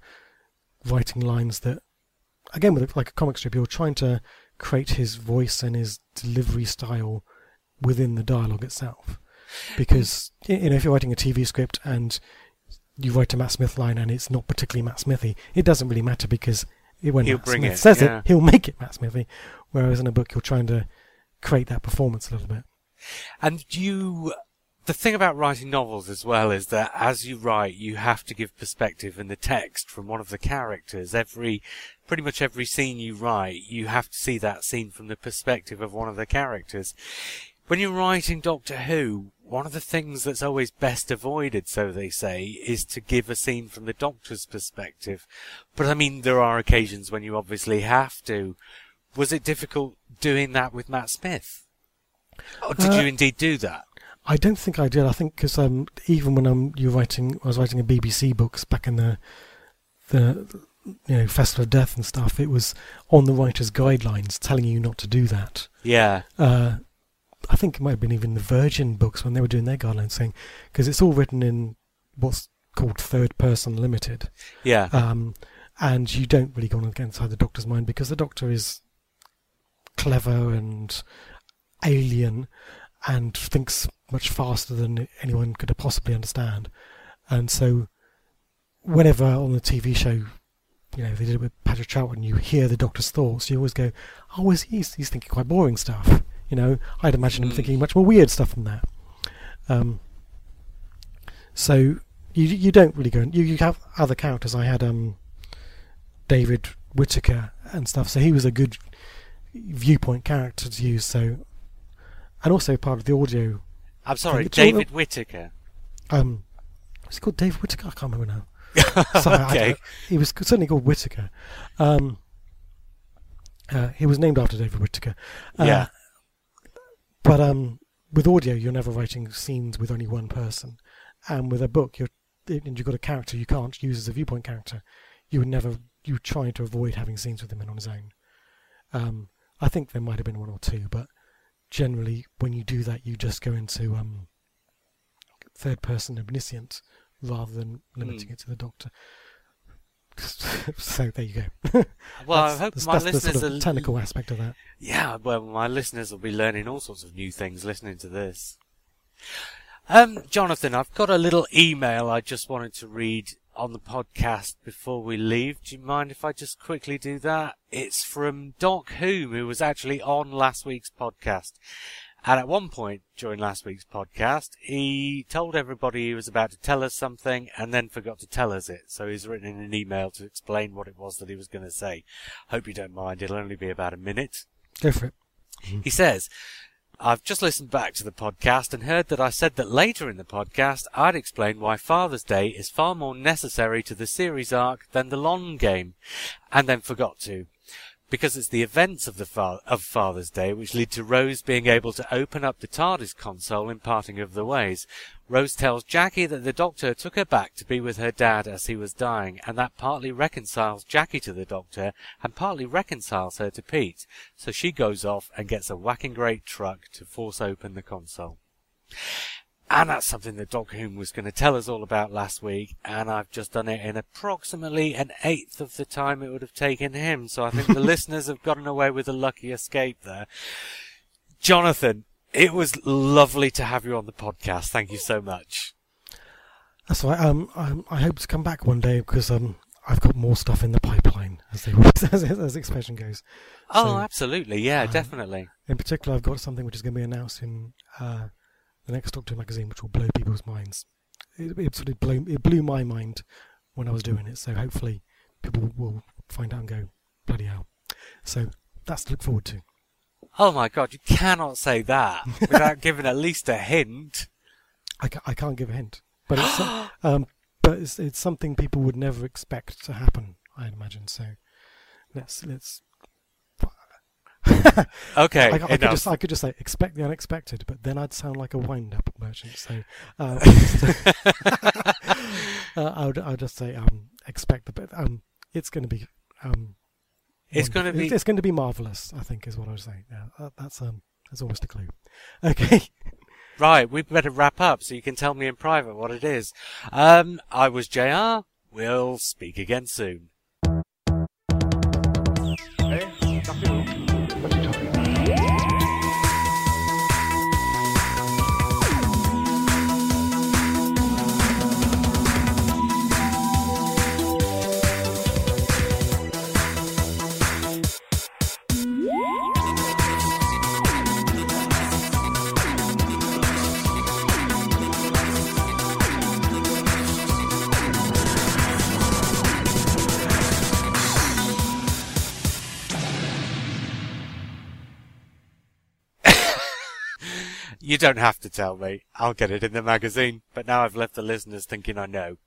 Speaker 2: writing lines that, again, with like a comic strip, you're trying to create his voice and his delivery style within the dialogue itself. Because you know, if you're writing a TV script and you write a Matt Smith line and it's not particularly Matt Smithy, it doesn't really matter because when
Speaker 1: He'll
Speaker 2: Matt Smith
Speaker 1: it,
Speaker 2: says
Speaker 1: yeah.
Speaker 2: it, he'll make it Matt Smithy. Whereas in a book, you're trying to uh, create that performance a little bit.
Speaker 1: And you, the thing about writing novels as well is that as you write, you have to give perspective in the text from one of the characters. Every, pretty much every scene you write, you have to see that scene from the perspective of one of the characters. When you're writing Doctor Who, one of the things that's always best avoided, so they say, is to give a scene from the Doctor's perspective. But I mean, there are occasions when you obviously have to. Was it difficult doing that with Matt Smith? Or did
Speaker 2: Uh,
Speaker 1: you indeed do that?
Speaker 2: I don't think I did. I think because um, even when um, you writing, I was writing a BBC books back in the the you know Festival of Death and stuff. It was on the writer's guidelines telling you not to do that.
Speaker 1: Yeah.
Speaker 2: Uh, I think it might have been even the Virgin books when they were doing their guidelines saying because it's all written in what's called third person limited,
Speaker 1: Yeah.
Speaker 2: um, and you don't really go on inside the Doctor's mind because the Doctor is clever and alien and thinks much faster than anyone could possibly understand. And so, whenever on the TV show, you know, they did it with Patrick Troughton, you hear the Doctor's thoughts, you always go, "Oh, is he? He's thinking quite boring stuff." You know, I'd imagine him
Speaker 1: Mm.
Speaker 2: thinking much more weird stuff than that. Um, so you you don't really go. You you have other characters. I had um, David Whitaker and stuff. So he was a good viewpoint character to use. So, and also part of the audio.
Speaker 1: I'm sorry,
Speaker 2: It's all-
Speaker 1: David Whitaker.
Speaker 2: Um, was he called David Whitaker? I can't remember now. *laughs* Sorry,
Speaker 1: okay.
Speaker 2: he was certainly called Whitaker. Um, uh, he was named after David Whitaker. Uh,
Speaker 1: Yeah.
Speaker 2: But um, with audio, you're never writing scenes with only one person, and with a book, you're and you've got a character you can't use as a viewpoint character. You would never. You try to avoid having scenes with him on his own. Um, I think there might have been one or two, but generally, when you do that, you just go into um, third person omniscient rather than limiting
Speaker 1: Hmm.
Speaker 2: it to the doctor. *laughs* so there you go.
Speaker 1: Well, I hope my
Speaker 2: that's the
Speaker 1: listeners
Speaker 2: sort of technical aspect of that.
Speaker 1: Yeah, well, my listeners will be learning all sorts of new things listening to this. Um, Jonathan, I've got a little email I just wanted to read on the podcast before we leave. Do you mind if I just quickly do that? It's from Doc Hume, who was actually on last week's podcast. And at one point during last week's podcast, he told everybody he was about to tell us something and then forgot to tell us it. So he's written in an email to explain what it was that he was going to say. Hope you don't mind. It'll only be about a minute.
Speaker 2: Go for it.
Speaker 1: He says, I've just listened back to the podcast and heard that I said that later in the podcast I'd explain why Father's Day is far more necessary to the series arc than the long game, and then forgot to. Because it's the events of the fa- of Father's Day which lead to Rose being able to open up the TARDIS console in parting of the ways. Rose tells Jackie that the Doctor took her back to be with her dad as he was dying, and that partly reconciles Jackie to the Doctor and partly reconciles her to Pete. So she goes off and gets a whacking great truck to force open the console. And that's something that Doc Hume was going to tell us all about last week, and I've just done it in approximately an eighth of the time it would have taken him, so I think the *laughs* listeners have gotten away with a lucky escape there. Jonathan, it was lovely to have you on the podcast. Thank you so much.
Speaker 2: That's all right. Um, um, I hope to come back one day because um, I've got more stuff in the pipeline, as they *laughs* as, as the expression goes.
Speaker 1: Oh,
Speaker 2: So,
Speaker 1: absolutely. Yeah,
Speaker 2: um,
Speaker 1: definitely.
Speaker 2: In particular, I've got something which is going to be announced in uh, the next Doctor magazine, which will blow people's minds. It, it sort of blew it blew my mind when I was doing it. So hopefully, people will find out and go bloody hell. So that's to look forward to.
Speaker 1: Oh my god, you cannot say that *laughs* without giving at least a hint.
Speaker 2: I, ca- I can't give a hint, but it's *gasps* um, but it's, it's something people would never expect to happen. I'd imagine. So let's let's. *laughs*
Speaker 1: Okay,
Speaker 2: I, I could just I could just say expect the unexpected, but then I'd sound like a wind up merchant. So uh, *laughs* *laughs* uh, I would I'll just say um expect the but um it's going to be um
Speaker 1: It's gonna be-
Speaker 2: it's, it's going to be marvelous. I think is what I was saying. Yeah, that, that's um that's almost a clue. Okay.
Speaker 1: Right, we better wrap up so you can tell me in private what it is. Um, I was JR. We'll speak again soon.
Speaker 3: Hey,
Speaker 1: You don't have to tell me. I'll get it in the magazine. But now I've left the listeners thinking I know.